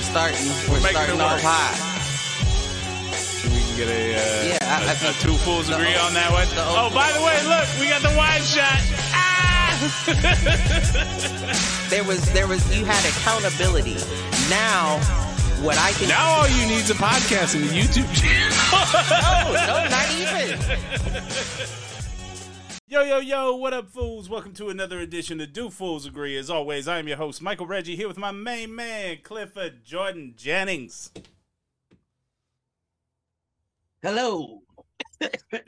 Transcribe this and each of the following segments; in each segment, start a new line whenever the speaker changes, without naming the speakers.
we're starting. We're,
making
starting off high.
We can get a, uh,
Yeah, I-
a-
I think
a two fools agree
O-
on that one. Oh, by the way, look, we got the wide shot. Ah!
There was there was you had accountability. Now, what I can
now all you need is a podcast and a YouTube channel.
no, no, not even.
Yo, yo, yo, what up, fools? Welcome to another edition of Do Fools Agree. As always, I am your host, Michael Reggie, here with my main man, Clifford Jordan Jennings.
Hello.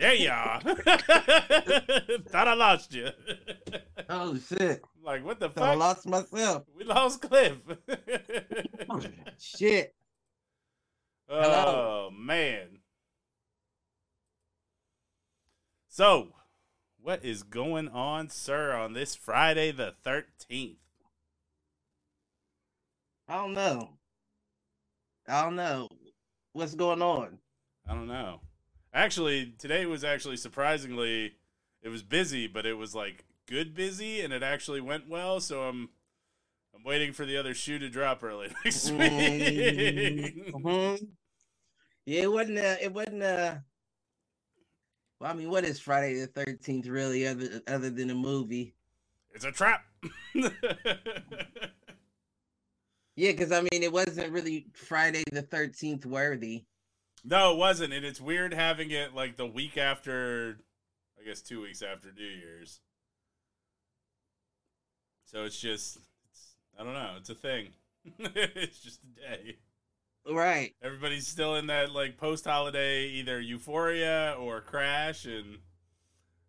There you are. Thought I lost you.
Oh shit!
like, what the fuck?
I lost myself.
we lost Cliff.
Oh, shit.
oh,
Hello.
man. So, what is going on, sir, on this Friday the 13th?
I don't know. I don't know what's going on.
I don't know. Actually, today was actually surprisingly, it was busy, but it was like good busy, and it actually went well. So I'm, I'm waiting for the other shoe to drop early next week.
Mhm. Yeah, it wasn't. Uh, it wasn't. Uh, well, I mean, what is Friday the Thirteenth really, other other than a movie?
it's a trap.
Yeah, because I mean, it wasn't really Friday the Thirteenth worthy.
no, it wasn't, and it's weird having it like the week after, I guess two weeks after New Year's. So it's just, it's, I don't know, it's a thing. it's just a day.
Right.
Everybody's still in that like post holiday either euphoria or crash and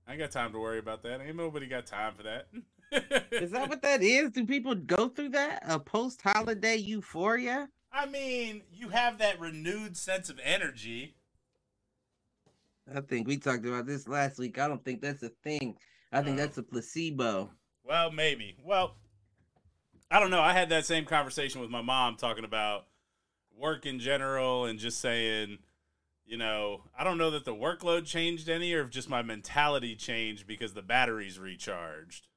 I got time to worry about that. Ain't nobody got time for that.
Is that what that is? Do people go through that? A post holiday euphoria?
I mean, you have that renewed sense of energy.
I think we talked about this last week. I don't think that's a thing. I think
Oh.
that's a placebo.
Well, maybe. Well, I don't know. I had that same conversation with my mom talking about work in general and just saying, you know, I don't know that the workload changed any or if just my mentality changed because the batteries recharged.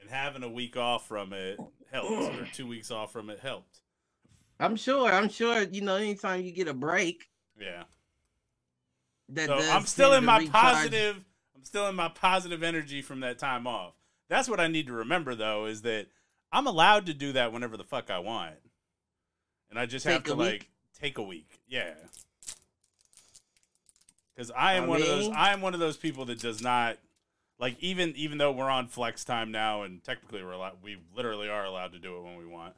And having a week off from it helped, or two weeks off from it helped.
I'm sure. I'm sure. You know, anytime you get a break,
Yeah.
that
So I'm still in my
recharge-
positive. I'm still in my positive energy from that time off. That's what I need to remember though is that I'm allowed to do that whenever the fuck I want, and I just have to
week?
like take a week. Yeah. Because I am
I
one of those. I am one of those people that does not like even even though we're on flex time now and technically we're allowed. We literally are allowed to do it when we want.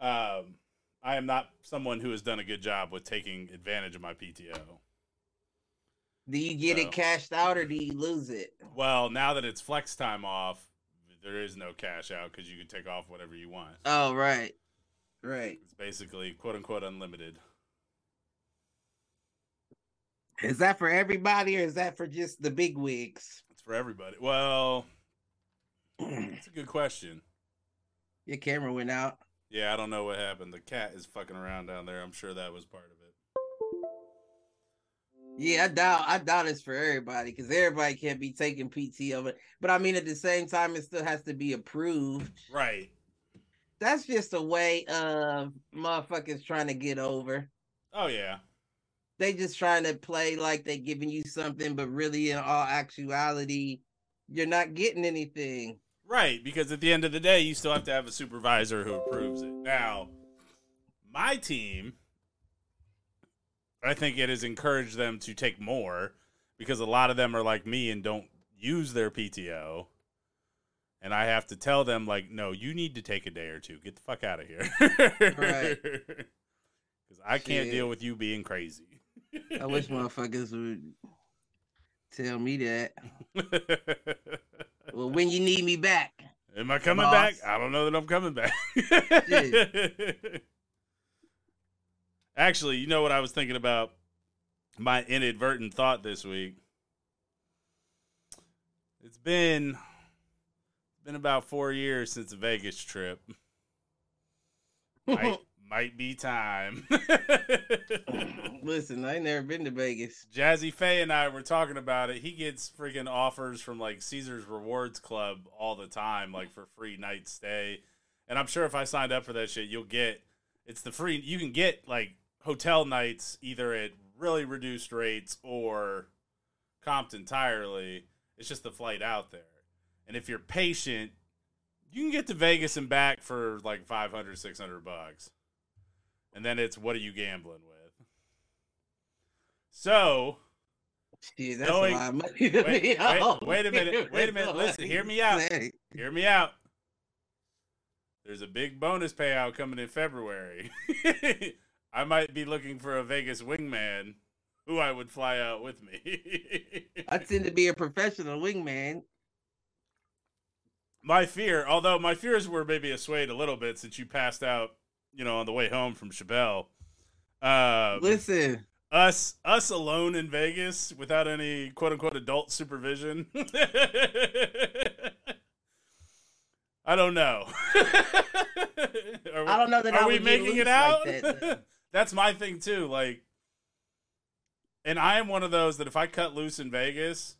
Um, I am not someone who has done a good job with taking advantage of my PTO.
Do you get
So-
it cashed out or do you lose it?
Well, now that it's flex time off, there is no cash out because you can take off whatever you want.
Oh, right. Right.
It's basically quote unquote unlimited.
Is that for everybody or is that for just the big wigs?
It's for everybody. Well, it's a good question.
Your camera went out.
Yeah, I don't know what happened. The cat is fucking around down there. I'm sure that was part of it.
Yeah, I doubt I doubt it's for everybody because everybody can't be taking PT of it. but I mean at the same time it still has to be approved.
Right.
That's just a way of motherfuckers trying to get over.
Oh yeah.
They just trying to play like they giving you something, but really in all actuality, you're not getting anything.
Right, because at the end of the day, you still have to have a supervisor who approves it. Now, my team, I think it has encouraged them to take more because a lot of them are like me and don't use their PTO. And I have to tell them, like, no, you need to take a day or two. Get the fuck out of here.
Right.
Because I can't deal with you being crazy.
I wish motherfuckers would tell me that. Well, when you need me back.
Am I coming
Boss.
back? I don't know that I'm coming back. Actually, you know what I was thinking about? My inadvertent thought this week. It's been been about four years since the Vegas trip. Might, might be time.
Listen, I ain't never been to Vegas.
Jazzy Faye and I were talking about it. He gets freaking offers from like Caesar's Rewards Club all the time, like for free night stay. And I'm sure if I signed up for that shit, you'll get it's the free. You can get like hotel nights either at really reduced rates or comped entirely. It's just the flight out there. And if you're patient, you can get to Vegas and back for like 500, 600 bucks. And then it's what are you gambling with? So,
that's
Knowing-
a lot of money to
wait,
me.
wait, wait a minute, wait a minute, listen, hear me out. Hear me out. There's a big bonus payout coming in February. I might be looking for a Vegas wingman who I would fly out with me.
I tend to be a professional wingman.
My fear, although my fears were maybe assuaged a little bit since you passed out, you know, on the way home from Chappelle. Uh,
Listen,
us, us alone in Vegas without any quote unquote adult supervision. I don't know. We-
I don't know that
are
I
we making it out?
Like that.
That's my thing too. Like, and I am one of those that if I cut loose in Vegas,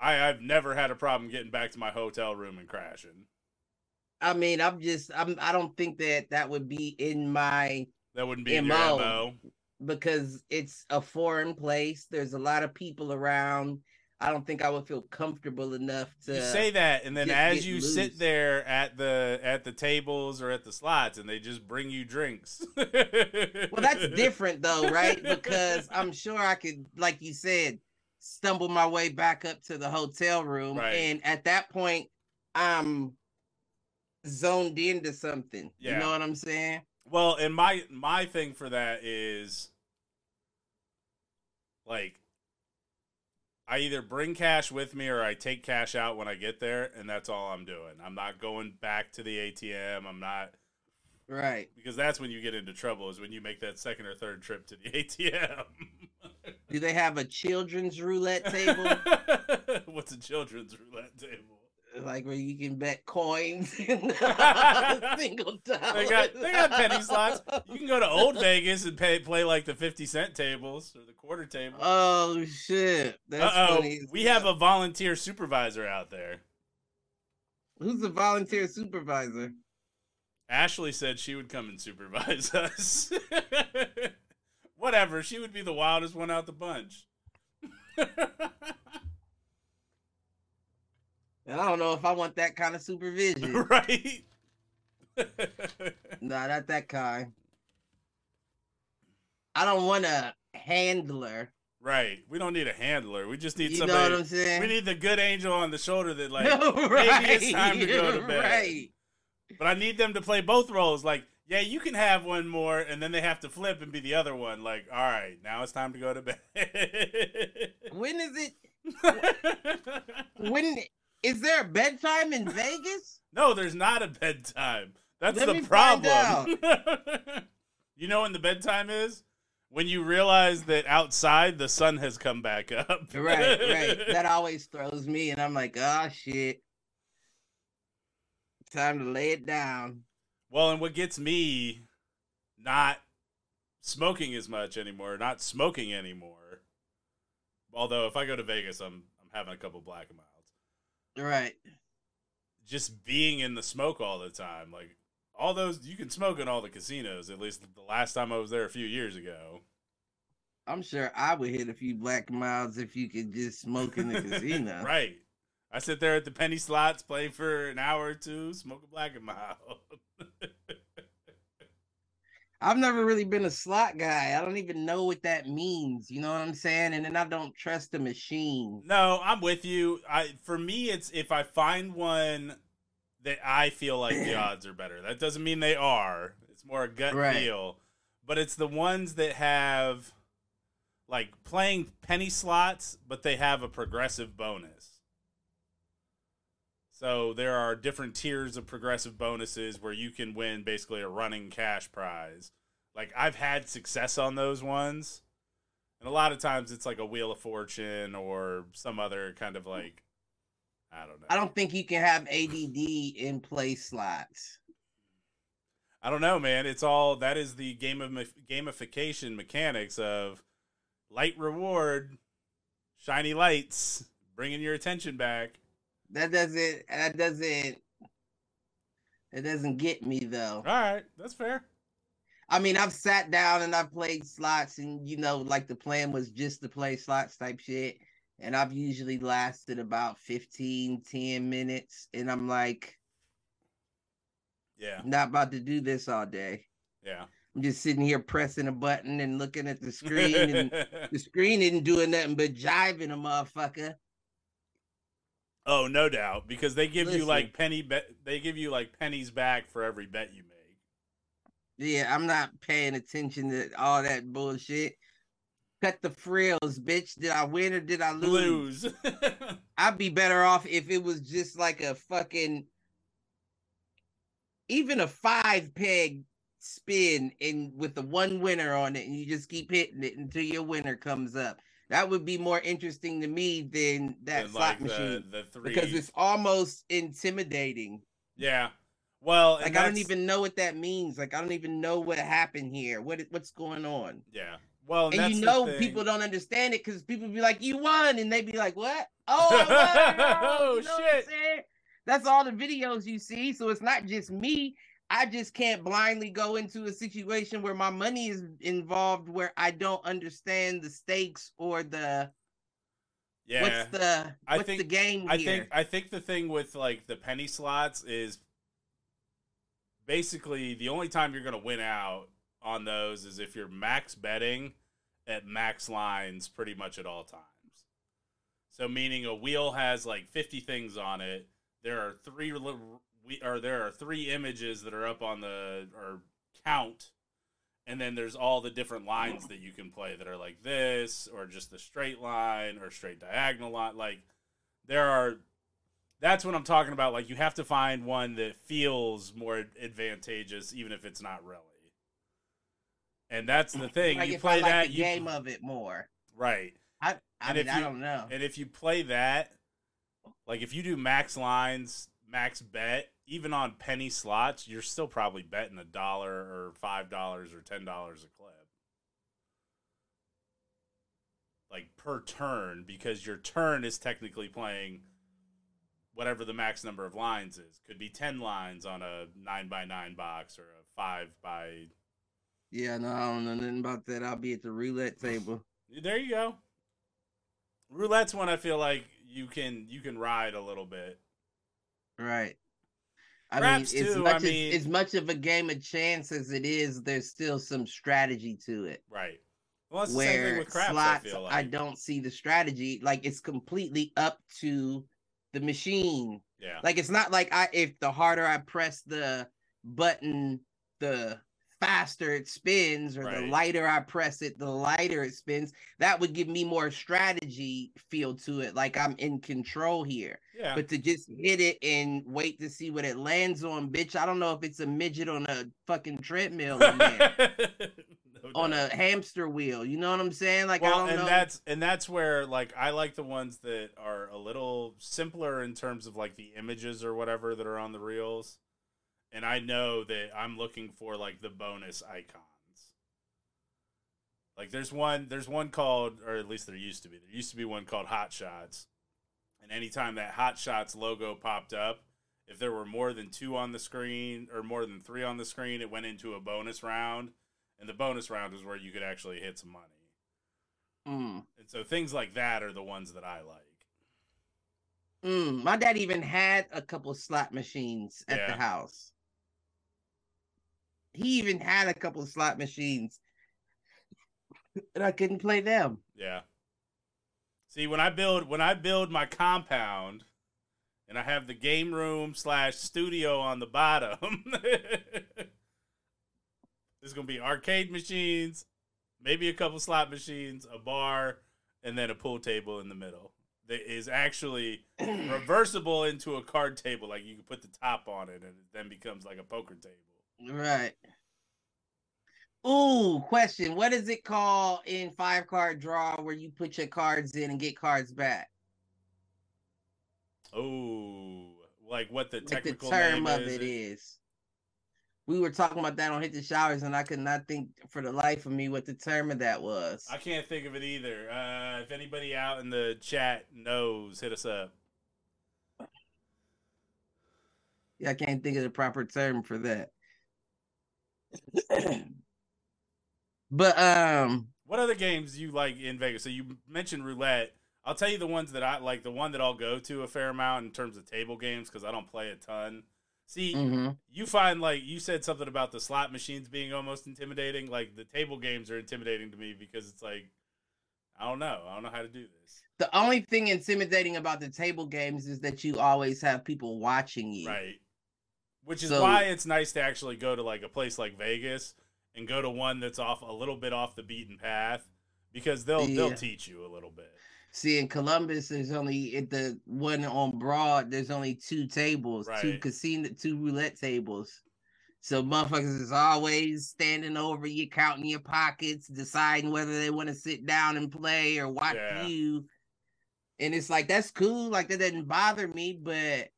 I I've never had a problem getting back to my hotel room and crashing.
I mean, I'm just, I'm, I don't think that that would be in my
That wouldn't be in your
MO.
mo.
because it's a foreign place. There's a lot of people around. I don't think I would feel comfortable enough to
You say that, and then
get-
as
get
you
loose.
sit there at the at the tables or at the slots, and they just bring you drinks.
Well, that's different though, right? Because I'm sure I could, like you said, stumble my way back up to the hotel room,
Right.
and at that point, I'm zoned into something. You know what I'm saying?
Well, and my my thing for that is like I either bring cash with me or I take cash out when I get there and that's all I'm doing. I'm not going back to the ATM. I'm not
Right.
because that's when you get into trouble is when you make that second or third trip to the ATM.
Do they have a children's roulette table?
What's a children's roulette table?
like where you can bet coins single dollars.
They got they got penny slots. You can go to Old Vegas and pay play like the 50 cent tables or the quarter table.
Oh shit! That's
Uh oh,
funny.
we have a volunteer supervisor out there.
Who's the volunteer supervisor?
Ashley said she would come and supervise us. Whatever, she would be the wildest one out the bunch.
And I don't know if I want that kind of supervision.
right?
nah, not that kind. I don't want a handler.
right. We don't need a handler. We just need
You know
somebody.
what I'm saying?
we need the good angel on the shoulder that like
right.
it's time to go to bed.
Right.
But I need them to play both roles. Like, yeah, you can have one more, and then they have to flip and be the other one. Like, all right, now it's time to go to bed.
When is it? When is there a bedtime in Vegas?
no, there's not a bedtime. That's
Let
the problem. you know when the bedtime is? When you realize that outside the sun has come back up.
Right, right. That always throws me, and I'm like, oh shit. Time to lay it down.
Well, and what gets me not smoking as much anymore, not smoking anymore. Although if I go to Vegas, I'm I'm having a couple black and milds.
Right.
Just being in the smoke all the time, like all those you can smoke in all the casinos. At least the last time I was there a few years ago.
I'm sure I would hit a few black milds if you could just smoke in the casino.
Right. I sit there at the penny slots, play for an hour or two, smoke a black and mild.
I've never really been a slot guy. I don't even know what that means. You know what I'm saying? And then I don't trust the machine.
No, I'm with you. I for me it's if I find one that I feel like the odds are better. That doesn't mean they are. It's more a gut
Right.
feel. But it's the ones that have like playing penny slots, but they have a progressive bonus. So there are different tiers of progressive bonuses where you can win basically a running cash prize. Like I've had success on those ones. And a lot of times it's like a wheel of fortune or some other kind of like I don't know.
I don't think you can have ADD in play slots.
I don't know, man. It's all that is the game of gamification mechanics of light reward, shiny lights, bringing your attention back.
That doesn't. That doesn't. It doesn't get me though.
All right, that's fair.
I mean, I've sat down and I've played slots, and you know, like the plan was just to play slots type shit. And I've usually lasted about 15, 10 minutes. And I'm like,
Yeah.
not about to do this all day.
Yeah.
I'm just sitting here pressing a button and looking at the screen, and the screen isn't doing nothing but jiving a motherfucker.
Oh, no doubt, because they give you like penny bet. They give you like pennies back for every bet you make.
Yeah, I'm not paying attention to all that bullshit. Cut the frills, bitch. Did I win or did I lose?
Lose.
I'd be better off if it was just like a fucking even a five peg spin and with the one winner on it and you just keep hitting it until your winner comes up. That would be more interesting to me than that
And,
slot
like
machine
the, three.
because it's almost intimidating.
yeah. Well,
Like I don't even know what that means. Like I don't even know what happened here. What what's going on?
Yeah. Well, and,
And you know people don't understand it because people be like, "You won," and they be like, "What? Oh!
Oh,
You know
shit.
That's all the videos you see. So it's not just me. I just can't blindly go into a situation where my money is involved, where I don't understand the stakes or the
Yeah.
what's the
I
what's the
think-
game
I
here.
think I think the thing with like the penny slots is basically the only time you're going to win out on those is if you're max betting at max lines pretty much at all times. So meaning a wheel has like 50 things on it. There are three we are there are three images that are up on the or count and then there's all the different lines that you can play that are like this or just the straight line or straight diagonal line like there are that's what I'm talking about like you have to find one that feels more advantageous even if it's not really and that's the thing
like
you play
I like
that
the
you
game of it more.
right
I I
And
mean
if
I
you-
don't know.
and if you play that, like if you do max lines, max bet, even on penny slots, you're still probably betting a dollar or five dollars or ten dollars a clip. Like per turn, because your turn is technically playing whatever the max number of lines is. Could be ten lines on a nine by nine box or a five by
Yeah, no, I don't know nothing about that. I'll be at the roulette table.
there you go. Roulette's one I feel like you can you can ride a little bit.
Right. I
Craps
mean, as much
I
as
mean-
as much of a game of chance as it is, there's still some strategy to it.
Right. Well, that's the same thing
Where
with craps.
slots,
I like.
I don't see the strategy. Like it's completely up to the machine.
Yeah.
Like it's not like I if the harder I press the button, the faster it spins, or the lighter I press it, the lighter it spins. That would give me more strategy feel to it. Like I'm in control here.
yeah.
But to just hit it and wait to see what it lands on, bitch, I don't know if it's a midget on a fucking treadmill in there,
No
on a hamster wheel. You know what I'm saying? Like
well,
I don't
and
know.
that's and that's where like I like the ones that are a little simpler in terms of like the images or whatever that are on the reels. And I know that I'm looking for like the bonus icons. Like there's one there's one called or at least there used to be. There used to be one called Hot Shots. And anytime that Hot Shots logo popped up, if there were more than two on the screen or more than three on the screen, it went into a bonus round. And the bonus round is where you could actually hit some money.
Mm,
And so things like that are the ones that I like.
mm. My dad even had a couple slot machines at the house. He even had a couple of slot machines, and I couldn't play them.
Yeah. See, when I build when I build my compound and I have the game room slash studio on the bottom, there's gonna be arcade machines, maybe a couple slot machines, a bar, and then a pool table in the middle. That is actually reversible into a card table. Like you can put the top on it, and it then becomes like a poker table.
Right. Ooh, question. What is it called in five card draw where you put your cards in and get cards back?
Oh, like what the
Like the
technical
term
name
of
is?
it is. We were talking about that on Hit the Showers, and I could not think for the life of me what the term of that was.
I can't think of it either. Uh, if anybody out in the chat knows, hit us up.
Yeah, I can't think of the proper term for that. But um,
what other games do you like in Vegas? So you mentioned roulette. I'll tell you the ones that I like. The one that I'll go to a fair amount in terms of table games because I don't play a ton. See,
mm-hmm.
you find like you said something about the slot machines being almost intimidating. Like the table games are intimidating to me because it's like I don't know. I don't know how to do this.
The only thing intimidating about the table games is that you always have people watching you.
Right. Which is
So-
why it's nice to actually go to like a place like Vegas and go to one that's off a little bit off the beaten path because they'll they'll teach you a little bit.
See, in Columbus, there's only at the one on Broad. There's only two tables, two casino, two roulette tables. So motherfuckers is always standing over you, counting your pockets, deciding whether they want to sit down and play or watch
Yeah.
you. And it's like that's cool, like that doesn't bother me. But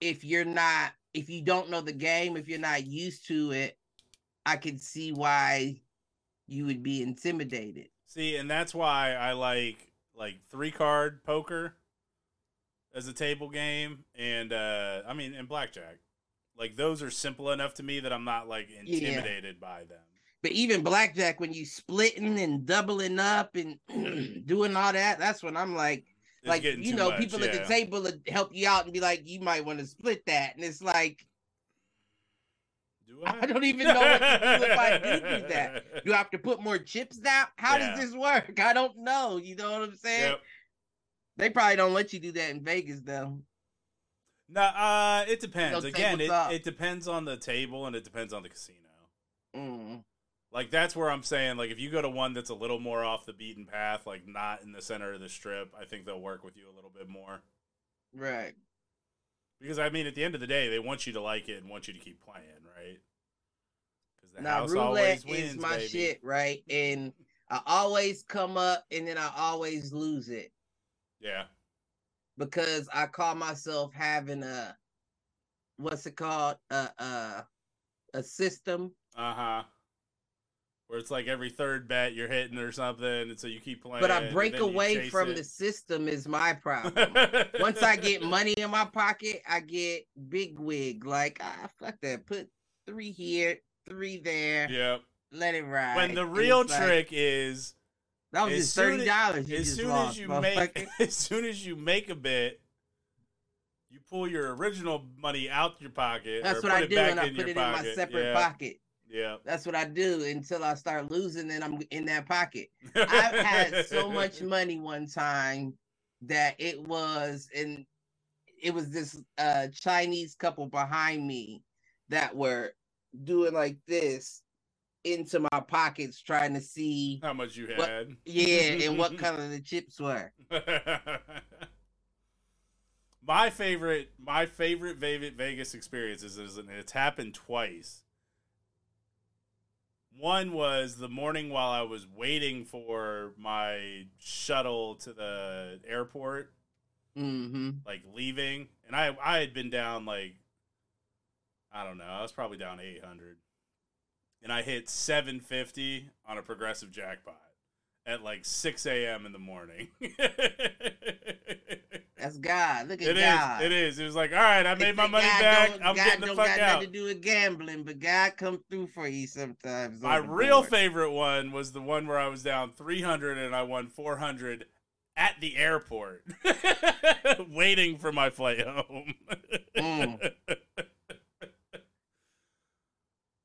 if you're not, if you don't know the game, if you're not used to it, I can see why you would be intimidated.
See, and that's why I like like three card poker as a table game, and uh I mean, and blackjack. Like those are simple enough to me that I'm not like
Yeah.
intimidated by them.
But even blackjack, when you splitting and doubling up and doing all that, that's when I'm like,
It's
like you know,
much,
people at the table would help you out and be like, you might want to split that, and it's like,
Do
I don't even know what to do if I do do that. Do I have to put more chips down? How
Yeah.
does this work? I don't know. You know what I'm saying?
Yep.
They probably don't let you do that in Vegas though.
No, uh, it depends. Again, it, it depends on the table and it depends on the casino.
Mm.
Like that's where I'm saying, like if you go to one that's a little more off the beaten path, like not in the center of the strip, I think they'll work with you a little bit more.
Right.
Because I mean, at the end of the day, they want you to like it and want you to keep playing, right? Because the
Now
house
roulette
always wins,
is my
baby.
shit, right? And I always come up and then I always lose it.
Yeah,
because I call myself having a what's it called a a a system.
uh huh. Where it's like every third bet you're hitting or something, and so you keep playing.
But I break away from
it.
the system is my problem. Once I get money in my pocket, I get big wig. Like ah fuck that. Put three here, three there.
Yep.
Let it ride.
When the real
like,
trick is
that was just thirty dollars.
As soon
lost,
as you make as soon as you make a bet, you pull your original money out your pocket.
That's what I do, and I put it in my separate
yeah,
pocket.
Yeah.
That's what I do until I start losing, and I'm in that pocket. I've had so much money one time that it was and it was this uh Chinese couple behind me that were doing like this into my pockets trying to see
how much you
What-
had.
yeah and what color the chips were.
my favorite, my favorite Vegas experiences is, and it's happened twice. One was the morning while I was waiting for my shuttle to the airport,
Mm-hmm.
like leaving, and I I had been down like I don't know, I was probably down eight hundred, and I hit seven fifty on a progressive jackpot at like six a.m. in the morning.
That's God. Look at
It is.
God.
It is. It was like, all right, I made my money
God
back. I'm
God
getting the fuck
got
out.
nothing to do with gambling, but God come through for you sometimes.
My real
board.
favorite one was the one where I was down 300 and I won 400 at the airport, waiting for my flight home.
Mm.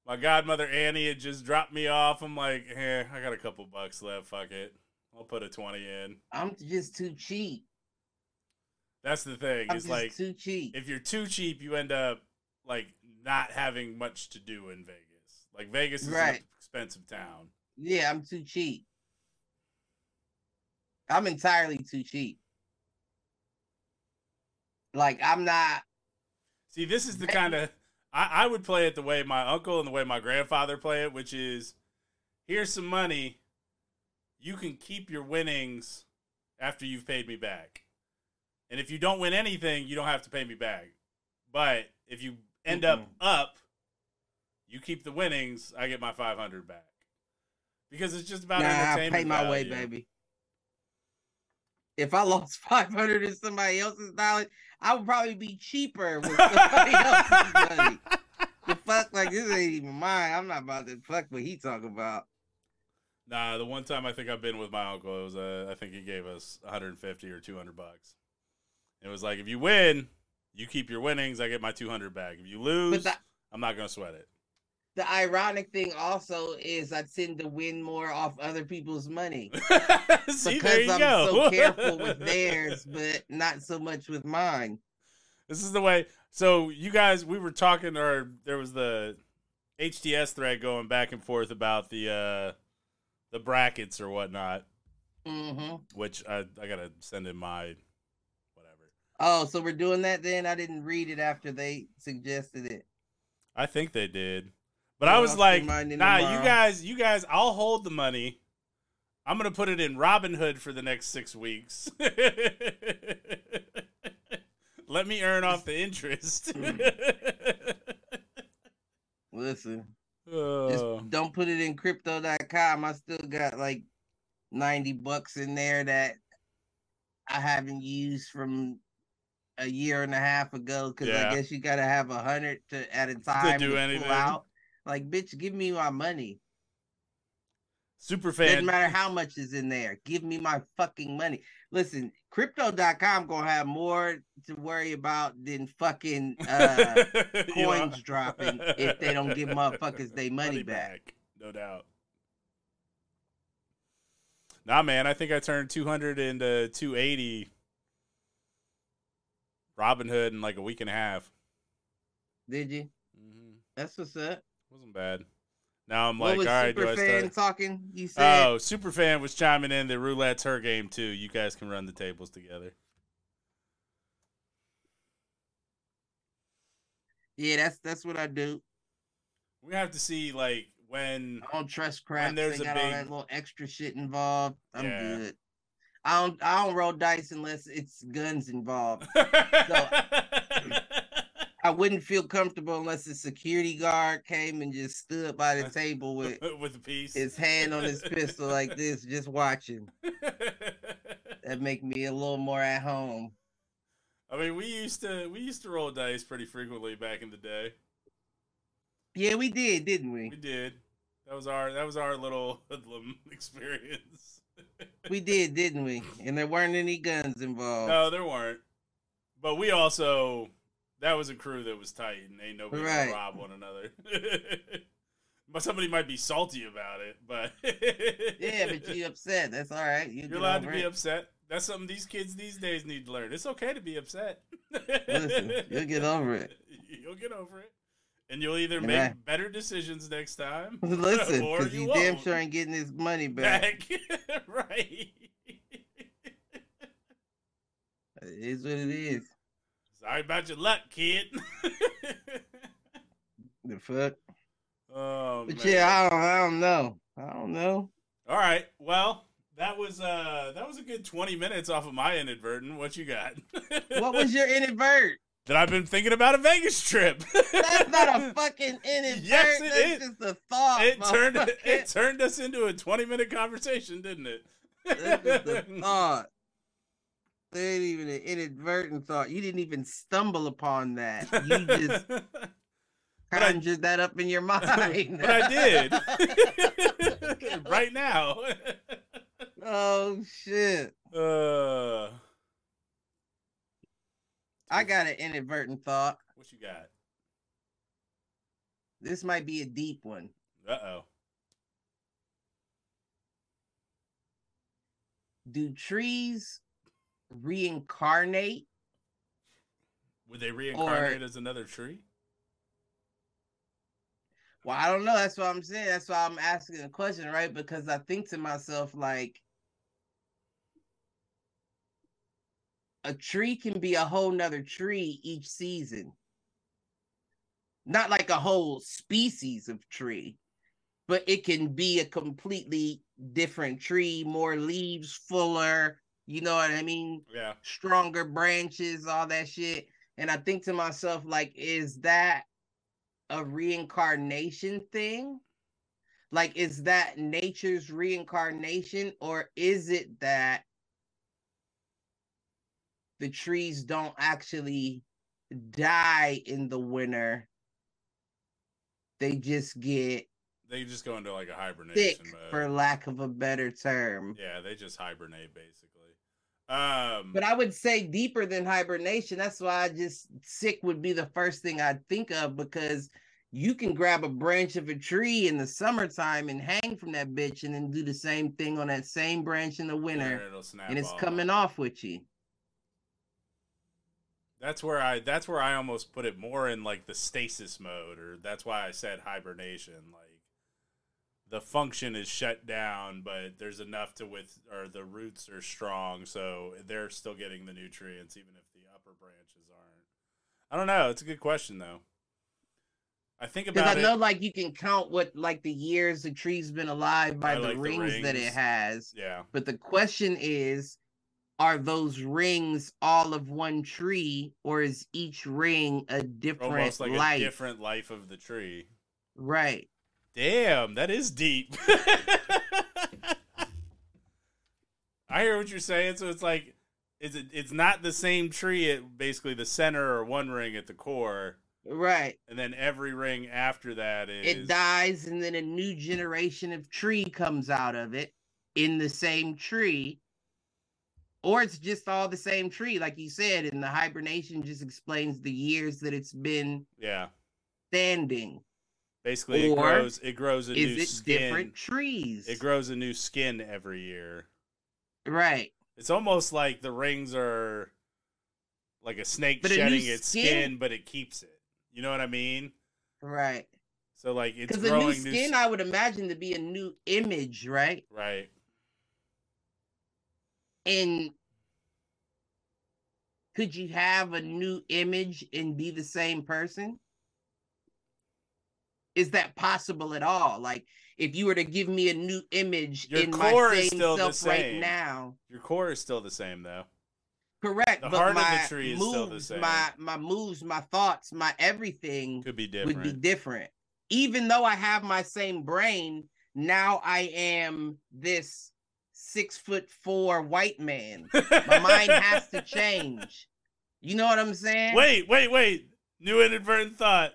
my godmother Annie had just dropped me off. I'm like, eh, I got a couple bucks left. Fuck it. I'll put a 20 in.
I'm just too cheap.
That's the thing.
I'm
It's like,
too cheap.
if you're too cheap, you end up like not having much to do in Vegas. Like Vegas is an expensive town.
Yeah, I'm too cheap. I'm entirely too cheap. Like I'm not.
See, this is the kind of I, I would play it the way my uncle and the way my grandfather play it, which is here's some money. You can keep your winnings after you've paid me back. And if you don't win anything, you don't have to pay me back. But if you end up
Mm-mm.
up, you keep the winnings, I get my 500 back. Because it's just about
Nah, I
entertainment.
pay my way, baby. If I lost five hundred in somebody else's dollars, I would probably be cheaper with somebody else's money. The fuck, like this ain't even mine. I'm not about to fuck what he talking about.
Nah, the one time I think I've been with my uncle, it was uh, I think he gave us 150 or 200 bucks. It was like if you win, you keep your winnings, I get my 200 back. If you lose,
the,
I'm not gonna sweat it.
The ironic thing also is I tend to win more off other people's money
See,
because I'm
go.
so careful with theirs, but not so much with mine.
This is the way. So you guys, we were talking, or there was the HTS thread going back and forth about the uh the brackets or whatnot.
Mm-hmm.
Which I I gotta send in my whatever.
Oh, so we're doing that then? I didn't read it after they suggested it.
I think they did. But I was like, nah, tomorrow. you guys, you guys, I'll hold the money. I'm gonna put it in Robinhood for the next six weeks. Let me earn off the interest.
Listen, uh, just don't put it in crypto.com. I still got like 90 bucks in there that I haven't used from a year and a half ago because yeah. I guess you got to have a hundred to at a time to do to anything. out. Like, bitch, give me my money.
Super fan.
Doesn't matter how much is in there. Give me my fucking money. Listen, crypto.com gonna have more to worry about than fucking uh, coins dropping if they don't give motherfuckers their money, money back. back.
No doubt. Nah, man, I think I turned 200 into 280 Robinhood in like a week and a half.
Did you? Mm-hmm. That's what's up.
Wasn't bad. Now I'm like, all right, do I start
talking? You said
Oh, Superfan was chiming in that roulette's her game too. You guys can run the tables together.
Yeah, that's that's what I do.
We have to see like when
I don't trust crap. There's they got big... all that little extra shit involved. I'm yeah. good. I don't I don't roll dice unless it's guns involved. so I wouldn't feel comfortable unless a security guard came and just stood by the table with
with a piece,
his hand on his pistol like this, just watching. that make me a little more at home.
I mean, we used to we used to roll dice pretty frequently back in the day.
Yeah, we did, didn't we?
We did. That was our that was our little hoodlum experience.
we did, didn't we? And there weren't any guns involved.
No, there weren't. But we also that was a crew that was tight, and ain't nobody right. gonna rob one another. but somebody might be salty about it, but
yeah, but you upset. That's all right.
You are allowed to be it. upset. That's something these kids these days need to learn. It's okay to be upset.
Listen, you'll get over it.
You'll get over it, and you'll either make I... better decisions next time.
Listen, because you, damn sure ain't getting this money back.
back. right.
It is what it is.
Sorry about your luck, kid.
the fuck?
Oh,
but man. yeah, I don't, I don't know. I don't know.
All right. Well, that was uh that was a good twenty minutes off of my inadvertent. What you got?
what was your inadvert?
That I've been thinking about a Vegas trip.
That's not a fucking inadvert. Yes, it That's is. just a thought.
It turned it turned us into a twenty minute conversation, didn't it?
That's just a thought. They ain't even an inadvertent thought. You didn't even stumble upon that. You just conjured that up in your mind.
but I did. right now.
oh shit.
Uh
I got an inadvertent thought.
What you got?
This might be a deep one.
Uh oh.
Do trees reincarnate?
Would they reincarnate or, as another tree?
Well, I don't know. That's what I'm saying. That's why I'm asking the question, right? Because I think to myself, like, a tree can be a whole nother tree each season. Not like a whole species of tree, but it can be a completely different tree, more leaves, fuller, you know what I mean?
Yeah.
Stronger branches, all that shit. And I think to myself, like, is that a reincarnation thing? Like, is that nature's reincarnation, or is it that the trees don't actually die in the winter? They just get
They just go into like a hibernation
thick,
mode.
for lack of a better term.
yeah, they just hibernate basically. Um,
But I would say deeper than hibernation. That's why I just sick would be the first thing I'd think of because you can grab a branch of a tree in the summertime and hang from that bitch and then do the same thing on that same branch in the winter
it'll snap
and it's
off.
coming off with you.
That's where I that's where I almost put it more in like the stasis mode, or that's why I said hibernation. Like the function is shut down, but there's enough to with or the roots are strong, so they're still getting the nutrients even if the upper branches aren't. I don't know. It's a good question though. I think
Because
about
I
it.
know like you can count what like the years the tree's been alive by
By,
the,
like, the
rings that it has.
yeah,
But the question is, are those rings all of one tree, or is each ring a different
almost like
life?
a different life of the tree.
Right.
Damn, that is deep. I hear what you're saying. So it's like, it's it, it's not the same tree at basically the center or one ring at the core,
Right.
and then every ring after that is
It dies, and then a new generation of tree comes out of it in the same tree. Or it's just all the same tree, like you said, and the hibernation just explains the years that it's been
yeah.
standing.
Basically, it grows. It grows a new
it
skin.
different trees?
It grows a new skin every year.
right.
It's almost like the rings are like a snake
But a
shedding its
skin-
skin, but it keeps it. You know what I mean?
Right.
So like it's
Because a
growing
new skin,
s-
I would imagine to be a new image, right?
right.
And could you have a new image and be the same person? Is that possible at all? Like, if you were to give me a new image
Your
in
core
my
is
same
still the
self right
same.
now,
Your core is still the same though.
correct?
The
but
heart of the
my
tree is
moves,
still the same.
my my moves, my thoughts, my everything
Could be different.
would be different. Even though I have my same brain, now I am this six foot four white man. My mind has to change. You know what I'm saying?
Wait, wait, wait. New inadvertent thought.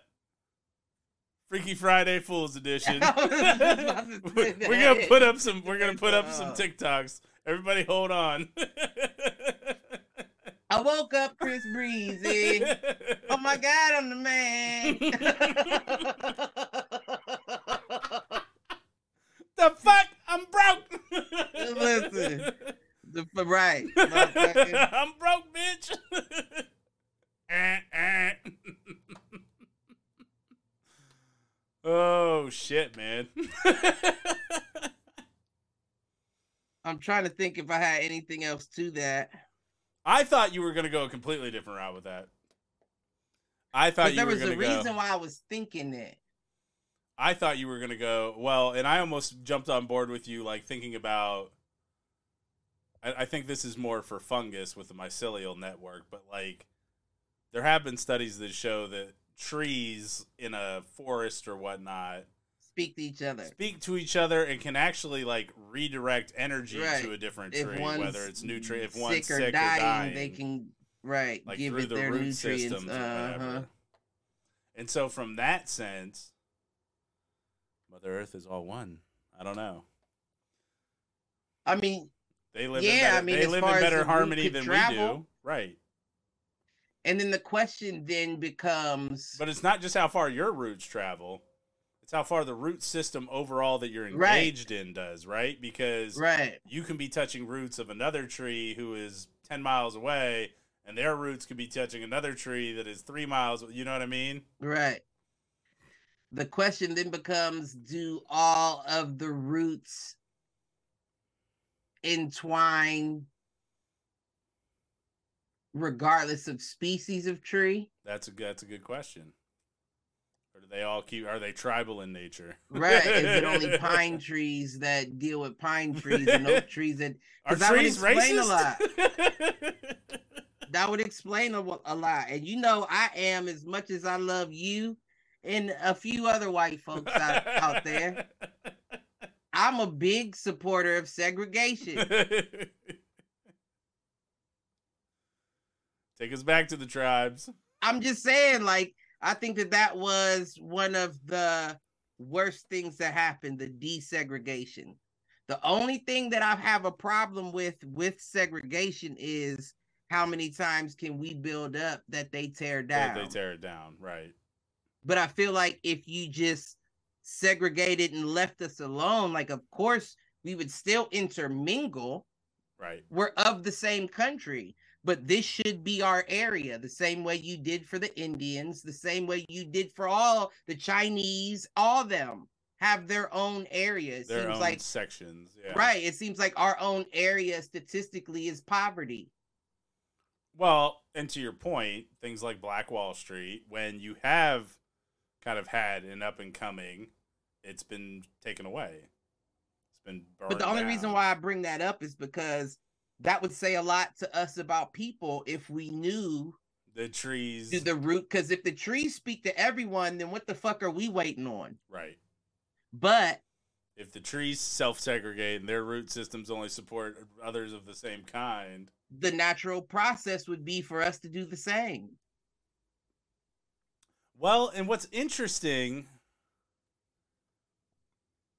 Freaky Friday Fools Edition.
I was just about to
we're
say
we're
that.
gonna put up some. We're gonna put up some
Uh.
TikToks. Everybody, hold on.
I woke up Chris Breezy. Oh my God, I'm the man.
the fuck? I'm broke.
Listen. The, right.
I'm broke, bitch. Eh, eh. oh shit, man.
I'm trying to think if I had anything else to that.
I thought you were gonna go a completely different route with that. I thought
But there was a
go.
reason why I was thinking it.
I thought you were gonna go well, and I almost jumped on board with you, like thinking about. I, I think this is more for fungus with the mycelial network, but like, there have been studies that show that trees in a forest or whatnot
Speak to each other.
speak to each other and can actually like redirect energy
Right.
to a different
If
tree, whether it's nutrient, if one's
sick or
sick
dying,
or dying,
they can right
like
give
through
it
the
their
root
nutrients.
systems
Uh-huh.
whatever. And so, from that sense, Mother Earth is all one. I don't know.
I mean,
They live
Yeah,
in better,
I mean,
they live in better harmony than we do, right?
and then the question then becomes
But it's not just how far your roots travel; it's how far the root system overall that you're
Right.
engaged in does, right? Because
right,
you can be touching roots of another tree who is 10 miles away and their roots could be touching another tree that is 3 miles you know what i mean
right. The question then becomes do all of the roots entwine regardless of species of tree?
that's a that's a good question they all keep are they tribal in nature
Right. Is it only pine trees that deal with pine trees and oak trees that
are
'Cause that would
trees
explain a
racist
lot. that would explain a, a lot. And you know, I am as much as I love you and a few other white folks out, out there. I'm a big supporter of segregation.
take us back to the tribes
I'm just saying, like, I think that that was one of the worst things that happened the desegregation. The only thing that I have a problem with with segregation is how many times can we build up that they tear down?
They tear it down, right?
But I feel like if you just segregated and left us alone, like of course we would still intermingle.
Right.
We're of the same country, but this should be our area the same way you did for the Indians, the same way you did for all the Chinese, all them have their own areas It
Their
seems
own
like
sections. Yeah.
right. It seems like our own area statistically is poverty.
Well, and to your point, things like Black Wall Street, when you have kind of had an up and coming, it's been taken away. It's been burned
But the only
down.
reason why I bring that up is because that would say a lot to us about people if we knew
the trees,
to the root. Because if the trees speak to everyone, then what the fuck are we waiting on?
right?
But
If the trees self-segregate and their root systems only support others of the same kind,
the natural process would be for us to do the same.
Well, and what's interesting,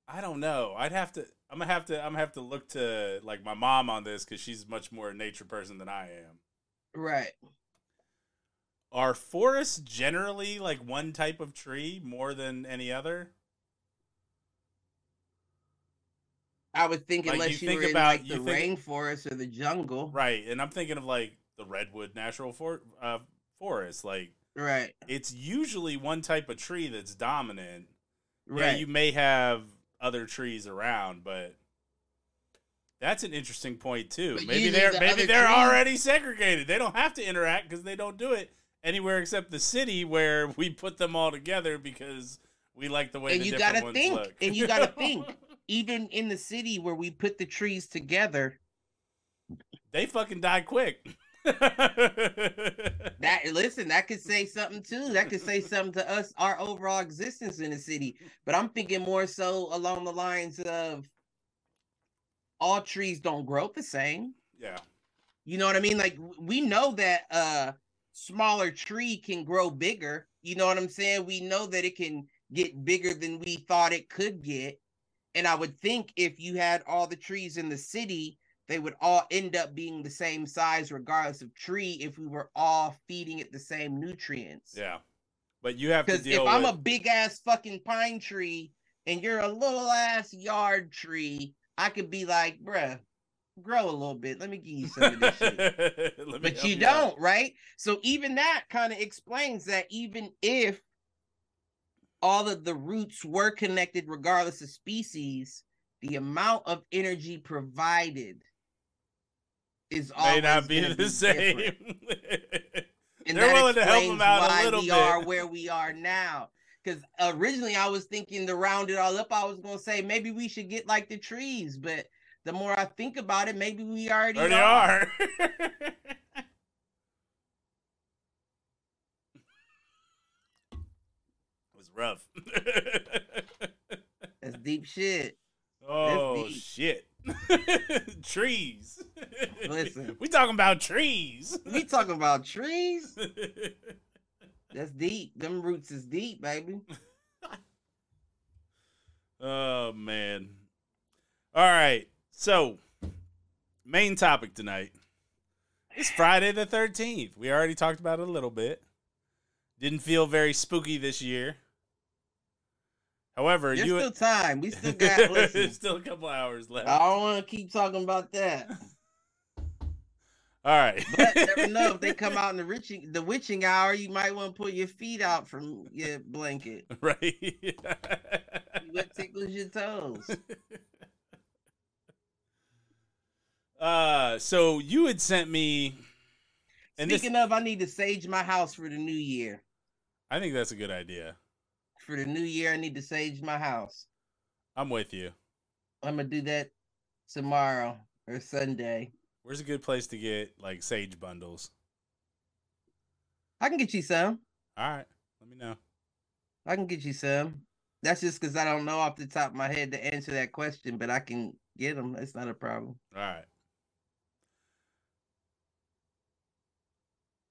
I don't know. I'd have to. I'm gonna have to. I'm gonna have to look to like my mom on this because she's much more a nature person than I am.
Right.
Are forests generally like one type of tree more than any other?
I would think
Like,
unless
you
you,
think
were in
about-
like the
think-
rainforest or the jungle.
Right, and I'm thinking of like the redwood natural for, uh, forest. Like
Right.
it's usually one type of tree that's dominant.
Right.
Yeah, you may have other trees around, but that's an interesting point too.
But
maybe they're
the
maybe they're
trees-
already segregated. They don't have to interact because they don't do it anywhere except the city where we put them all together because we like the way
And
the
you
different
gotta
ones
think,
look.
and you gotta think. Even in the city where we put the trees together,
they fucking die quick.
That listen, that could say something too. That could say something to us, our overall existence in the city. But I'm thinking more so along the lines of all trees don't grow the same.
yeah,
You know what I mean? Like we know that a smaller tree can grow bigger. You know what I'm saying? We know that it can get bigger than we thought it could get. And I would think if you had all the trees in the city, they would all end up being the same size regardless of tree if we were all feeding it the same nutrients.
yeah. But you have to
Because if
deal
I'm a big ass fucking pine tree and you're a little ass yard tree, I could be like, bruh, grow a little bit. Let me give you some of this shit. But you don't, right? So even that kind of explains that even if all of the roots were connected, regardless of species, the amount of energy provided is
may not be the same.
And
They're willing to help them out a
why
little
we
bit.
are where we are now. Because originally I was thinking to round it all up, I was gonna say maybe we should get like the trees, but the more I think about it, maybe we already,
Already
are.
are. it was rough.
That's deep shit.
oh
deep.
shit. trees.
Listen.
We talking about trees.
We talking about trees? That's deep. Them roots is deep, baby.
oh man. All right. So, main topic tonight. It's Friday the 13th. We already talked about it a little bit. Didn't feel very spooky this year. However,
There's
you
still time. We still got listen.
Still a couple hours left.
I don't want to keep talking about that.
All right.
But never know if they come out in the witching the witching hour, you might want to put your feet out from your blanket.
right.
What tickles your toes?
uh so you had sent me and this
Speaking of, I need to sage my house for the new year.
I think that's a good idea.
For the new year, I need to sage my house.
I'm with you.
I'm gonna do that tomorrow or Sunday.
Where's a good place to get like sage bundles?
I can get you some.
All right, let me know.
I can get you some. That's just because I don't know off the top of my head to answer that question, but I can get them. That's not a problem.
All right.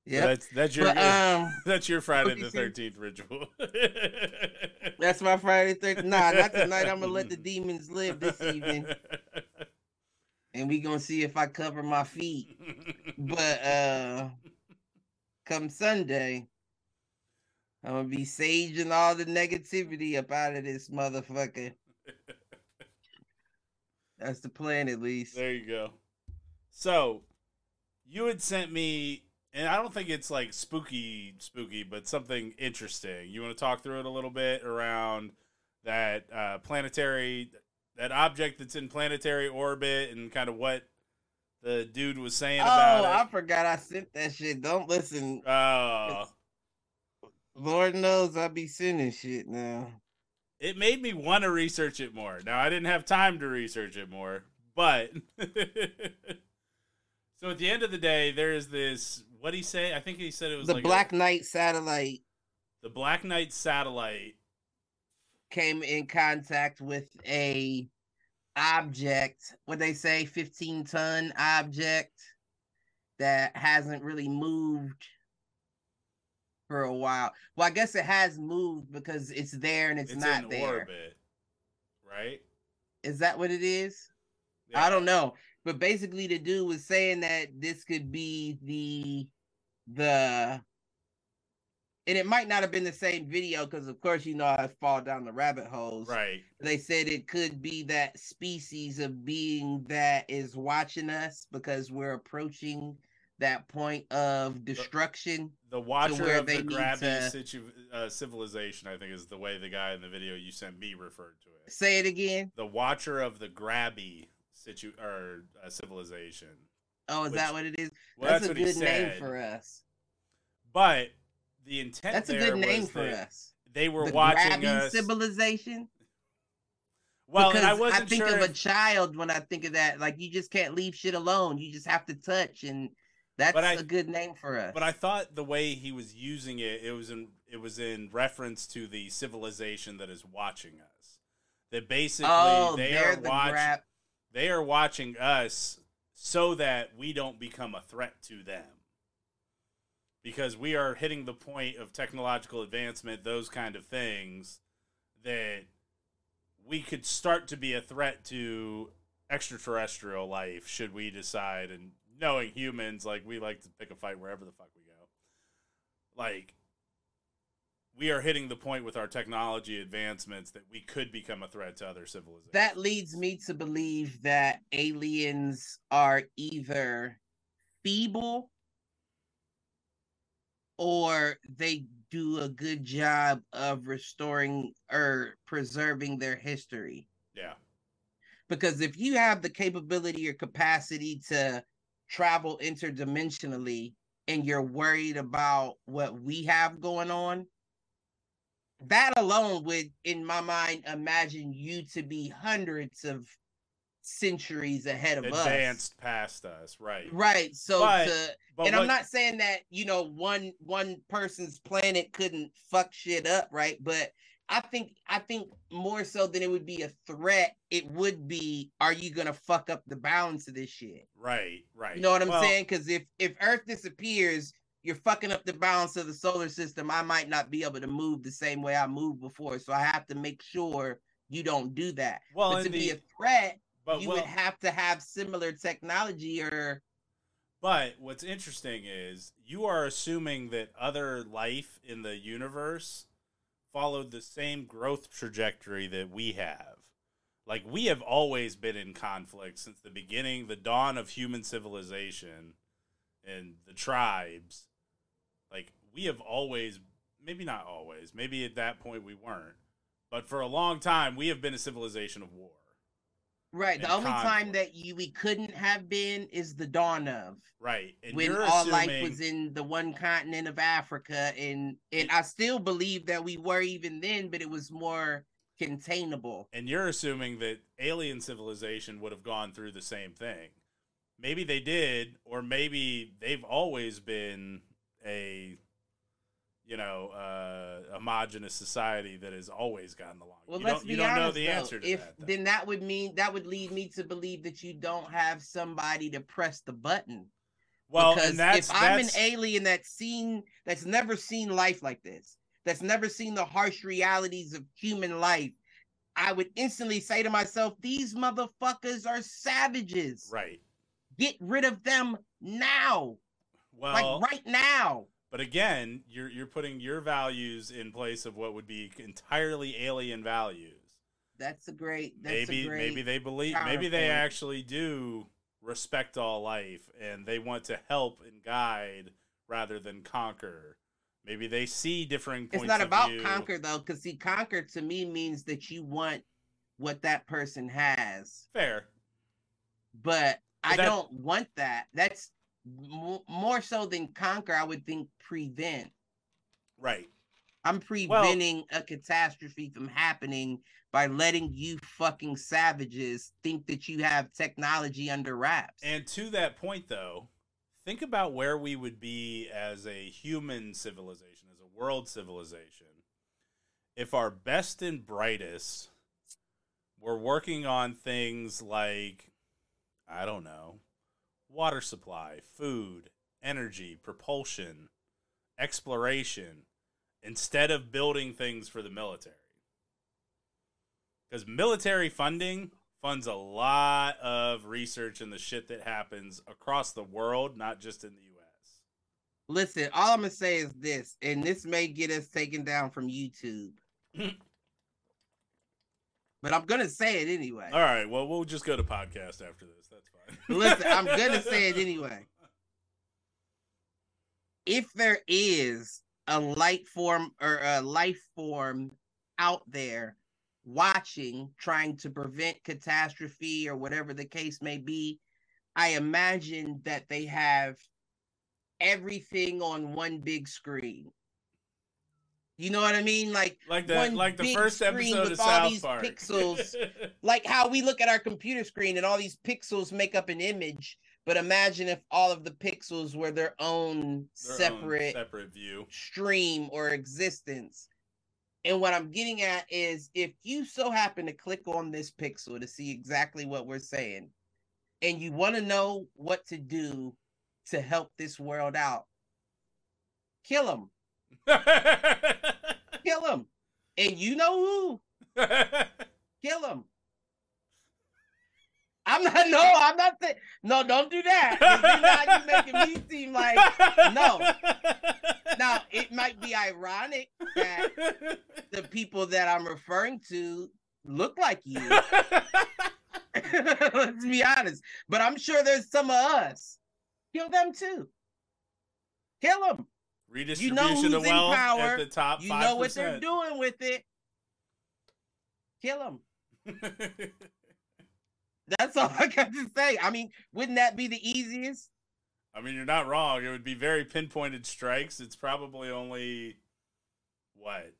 Yeah, that's that's your
but, um,
that's your Friday the Thirteenth ritual.
that's my Friday Thirteenth. Nah, not tonight. I'm gonna let the demons live this evening, and we gonna see if I cover my feet. But uh come Sunday, I'm gonna be saging all the negativity up out of this motherfucker. That's the plan, at least.
There you go. So, you had sent me, and I don't think it's like spooky, spooky, but something interesting. You want to talk through it a little bit around that uh, planetary, that object that's in planetary orbit, and kind of what the dude was saying
oh,
about it.
I forgot I sent that shit. Don't listen.
Oh.
Lord knows I be sending shit now.
It made me want to research it more. Now I didn't have time to research it more, but so at the end of the day, there is this. What did he say? I think he said it was
the
like
Black
a,
Knight satellite.
The Black Knight satellite
came in contact with a object. What they say, fifteen ton object that hasn't really moved for a while. Well, I guess it has moved because it's there and it's,
it's
not
in
there.
Orbit, right?
Is that what it is? Yeah. I don't know. But basically the dude was saying that this could be the the and it might not have been the same video because of course you know I fall down the rabbit holes.
Right.
They said it could be that species of being that is watching us because we're approaching that point of destruction.
The, the watcher of the grabby to... situ, uh, civilization, I think, is the way the guy in the video you sent me referred to it.
Say it again.
The watcher of the grabby situ or uh, civilization.
Oh, is which, that what it is? Well, that's, that's a good name for us.
But the intent
that's a good name for us.
They were the watching us
civilization.
Well,
because
I wasn't
I think
sure
of
if...
a child when I think of that. Like you just can't leave shit alone. You just have to touch and that's I, a good name for us.
But I thought the way he was using it, it was in it was in reference to the civilization that is watching us. That basically oh, they are the watching gra- they are watching us so that we don't become a threat to them. Because we are hitting the point of technological advancement, those kind of things, that we could start to be a threat to extraterrestrial life should we decide and knowing humans, like we like to pick a fight wherever the fuck we go. Like we are hitting the point with our technology advancements that we could become a threat to other civilizations.
That leads me to believe that aliens are either feeble or they do a good job of restoring or preserving their history.
Yeah.
Because if you have the capability or capacity to travel interdimensionally and you're worried about what we have going on, that alone would, in my mind, imagine you to be hundreds of centuries ahead of
advanced
us
advanced past us right
right so but, to, but and what, i'm not saying that you know one one person's planet couldn't fuck shit up right but I think I think more so than it would be a threat, it would be, are you gonna fuck up the balance of this shit?
Right, right.
You know what I'm well, saying? Because if if Earth disappears, you're fucking up the balance of the solar system. I might not be able to move the same way I moved before, so I have to make sure you don't do that. Well, but to the, be a threat, but, you well, would have to have similar technology or.
But what's interesting is you are assuming that other life in the universe followed the same growth trajectory that we have. Like we have always been in conflict since the beginning, the dawn of human civilization and the tribes. Like we have always maybe not always, maybe at that point we weren't. But for a long time we have been a civilization of war.
Right. The only conflict. time that you we couldn't have been is the dawn of.
Right.
And when all assuming... life was in the one continent of Africa, and and I still believe that we were even then, but it was more containable.
And you're assuming that alien civilization would have gone through the same thing. Maybe they did, or maybe they've always been a you know, uh, homogenous society that has always gotten along.
Well,
you
let's
don't,
be
you don't
honest,
know the
though.
answer to
if,
that.
Then that would mean that would lead me to believe that you don't have somebody to press the button.
Well,
because
and that's,
if I'm an alien that's seen that's never seen life like this, that's never seen the harsh realities of human life, I would instantly say to myself, these motherfuckers are savages.
right.
Get rid of them now.
Well,
like right now.
But again, you're you're putting your values in place of what would be entirely alien values.
That's a great that's
maybe
a great
maybe they believe maybe they actually do respect all life and they want to help and guide rather than conquer. Maybe they see differing points
it's not about
view.
conquer though, because see, conquer to me means that you want what that person has.
Fair.
but I
that-
don't want that. That's mo- more so than conquer. I would think prevent.
Right.
I'm preventing a catastrophe from happening by letting you fucking savages think that you have technology under wraps.
And to that point, though, think about where we would be as a human civilization, as a world civilization, if our best and brightest were working on things like, I don't know, water supply, food, energy, propulsion, exploration, instead of building things for the military. Because military funding funds a lot of research and the shit that happens across the world, not just in the US.
Listen, all I'm gonna say is this, and this may get us taken down from YouTube. but I'm gonna say it anyway.
All right, well, we'll just go to podcast after this. That's.
Listen, I'm gonna say it anyway. if there is a light form or a life form out there watching, trying to prevent catastrophe or whatever the case may be, I imagine that they have everything on one big screen. You know what I mean? Like
Like the
one
like the first episode of South Park.
pixels. like how we look at our computer screen and all these pixels make up an image. But imagine if all of the pixels were their own
Their own
separate
separate view.
stream or existence. And what I'm getting at is if you so happen to click on this pixel to see exactly what we're saying, and you want to know what to do to help this world out, kill them. Kill them. And you know who? Kill them. I'm not, no, I'm not saying, no, don't do that. then now you're making me seem like, no. Now, it might be ironic that the people that I'm referring to look like you. Let's be honest. But I'm sure there's some of us. Kill them too. Kill them.
Redistribution
who's
of
in
wealth
power,
at the top
You
5%.
know what they're doing with it. Kill them. That's all I got to say. I mean, wouldn't that be the easiest?
I mean, you're not wrong. It would be very pinpointed strikes. It's probably only what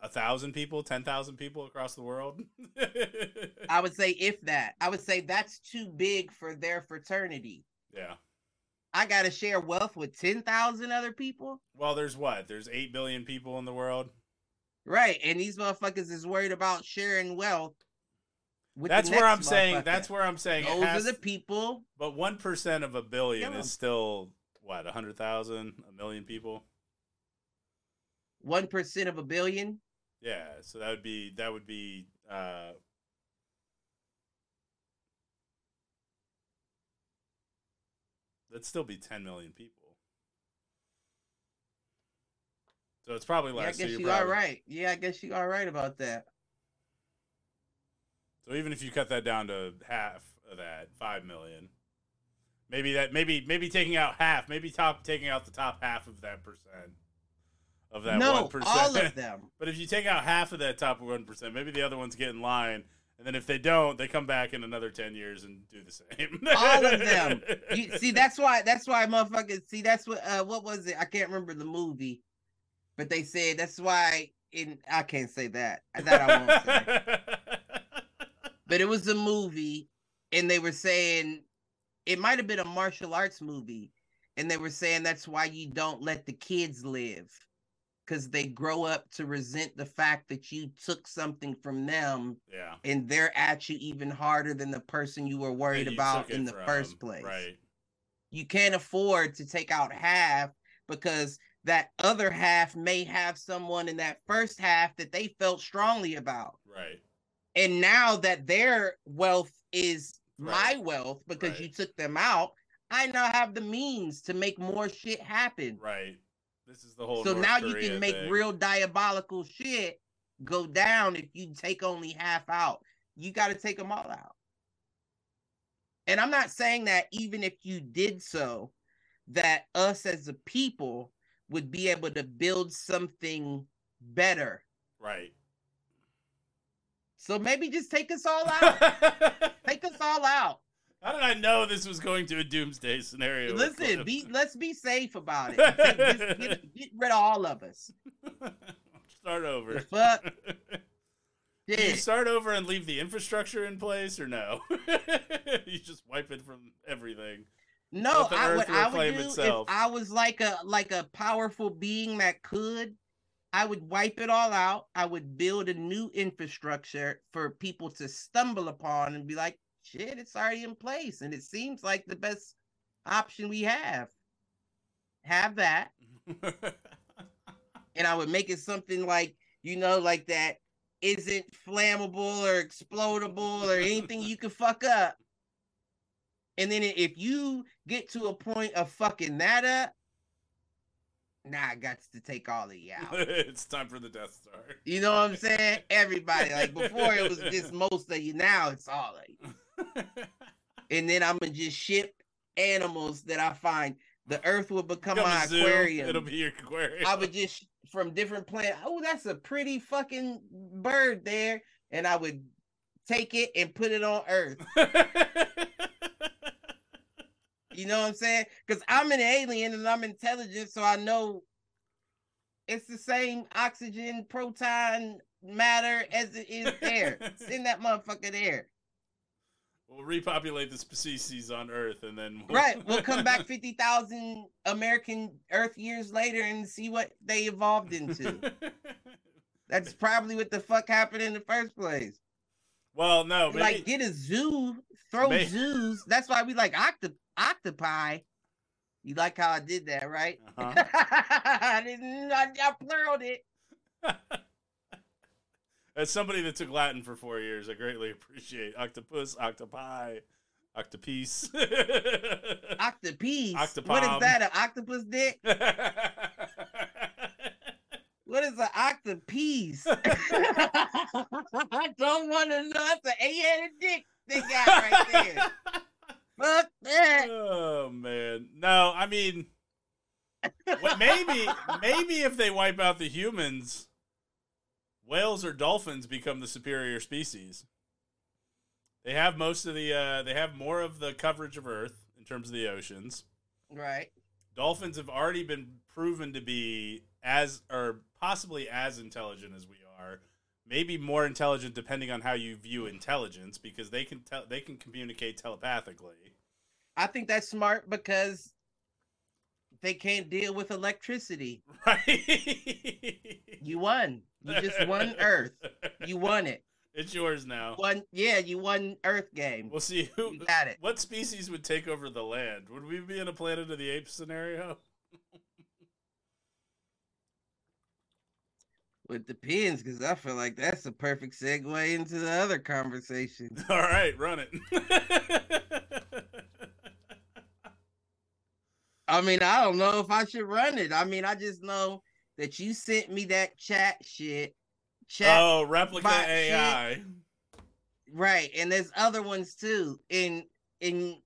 a thousand people, ten thousand people across the world.
I would say if that. I would say that's too big for their fraternity.
yeah.
I got to share wealth with 10,000 other people.
Well, there's what? There's eight billion people in the world.
Right. And these motherfuckers is worried about sharing wealth. With
That's where I'm saying. That's where I'm saying.
Those
has-
are the people.
but one percent of a billion is still what? A hundred thousand, a million people.
1% of a billion.
Yeah. So that would be that would be. uh That'd still be 10 million people. So it's probably
Yeah, I guess
you're
are right. Yeah, I guess you are right about that.
So even if you cut that down to half of that, five million, maybe that maybe maybe taking out half, maybe top taking out the top half of that percent of that
no,
one percent.
all of them.
but if you take out half of that top one percent, maybe the other ones get in line, and then if they don't, they come back in another ten years and do the same.
All of them. You, see, that's why. That's why motherfuckers. See, that's what. Uh, what was it? I can't remember the movie, but they said that's why. In I can't say that. That I won't say. but it was a movie and they were saying it might have been a martial arts movie and they were saying that's why you don't let the kids live because they grow up to resent the fact that you took something from them
yeah.
and they're at you even harder than the person you were worried
you
about in the
from,
first place
Right.
you can't afford to take out half because that other half may have someone in that first half that they felt strongly about.
Right.
And now that their wealth is
Right.
my wealth because
Right.
you took them out, I now have the means to make more shit happen.
Right. This is the whole.
so
North
now you can make
thing.
real diabolical shit go down if you take only half out. You got to take them all out. And I'm not saying that even if you did so, that us as a people would be able to build something better.
Right.
So maybe just take us all out. Take us all out.
Did I know this was going to a doomsday scenario?
Listen, be let's be safe about it. Take- get, get rid of all of us.
start over.
The fuck?
Do you start over and leave the infrastructure in place, or no? you just wipe it from everything.
No, I, what I would do
itself.
if I was like a like a powerful being that could, I would wipe it all out. I would build a new infrastructure for people to stumble upon and be like, shit, it's already in place. And it seems like the best option we have. Have that. And I would make it something like, you know, like that isn't flammable or explodable or anything you can fuck up. And then if you get to a point of fucking that up, nah, I got to take all of you out.
it's time for the Death Star.
You know what I'm saying? Everybody. Like before it was just most of you. Now it's all of you. And then I'm gonna just ship animals that I find. The earth will become my aquarium.
It'll be your aquarium.
I would just from different planets. Oh, that's a pretty fucking bird there, and I would take it and put it on Earth. You know what I'm saying? Because I'm an alien and I'm intelligent, so I know it's the same oxygen, proton, matter as it is there. Send that motherfucker there.
We'll repopulate the species on Earth, and then we'll...
Right. We'll come back fifty thousand American Earth years later and see what they evolved into. That's probably what the fuck happened in the first place.
well, no, maybe,
like get a zoo, throw
May-
zoos. That's why we like octo- octopi. You like how I did that, right?
Uh-huh.
I didn't. I, I pluraled it.
As somebody that took Latin for four years, I greatly appreciate octopus, octopi, octopiece.
Octopiece. What is
Octopom.
that? An octopus dick? What is an octopiece? I don't want to know. That's an eight-headed dick they got right there. Fuck that.
oh man, no, I mean, maybe, maybe if they wipe out the humans, whales or dolphins become the superior species. They have most of the, uh, they have more of the coverage of Earth in terms of the oceans.
Right.
Dolphins have already been proven to be as, or possibly as intelligent as we are. Maybe more intelligent, depending on how you view intelligence, because they can tell they can communicate telepathically.
I think that's smart because they can't deal with electricity.
Right.
You won. You just won Earth. You won it.
It's yours now.
Won. Yeah, you won Earth game.
We'll see who.
You got it.
What species would take over the land? Would we be in a Planet of the Apes scenario?
It depends because I feel like that's a perfect segue into the other conversation.
All right, run it.
I mean, I don't know if I should run it. I mean, I just know that you sent me that chat shit. Chat
oh, Replika
bot shit.
AI.
right, and there's other ones too. And and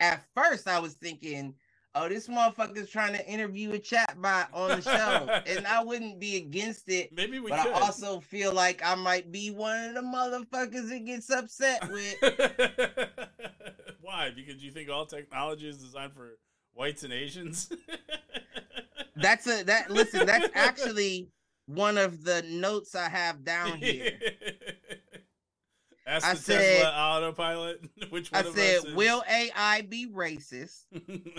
at first I was thinking, oh, this motherfucker's trying to interview a chat bot on the show, and I wouldn't be against it.
Maybe we
but
could.
I also feel like I might be one of the motherfuckers that gets upset with.
Why? Because you think all technology is designed for whites and Asians?
That's a that listen, that's actually one of the notes I have down here.
Ask
I
the
said-
Tesla autopilot. Which one
I
of
said, will AI be racist?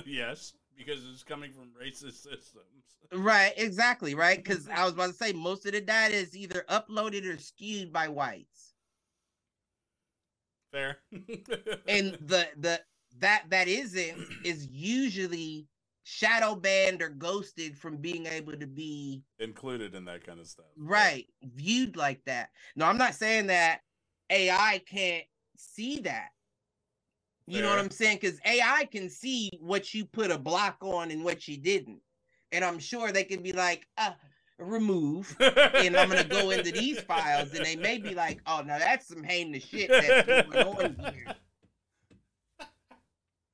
yes, because it's coming from racist systems.
Right, exactly, right? Because I was about to say most of the data is either uploaded or skewed by whites.
Fair.
And the the that that isn't is usually shadow banned or ghosted from being able to be
included in that kind of stuff.
right viewed like that. No, I'm not saying that AI can't see that. You know what I'm saying? Because AI can see what you put a block on and what you didn't. And I'm sure they can be like, uh, remove. And I'm gonna go into these files, and they may be like, oh, now that's some heinous shit that's going on here.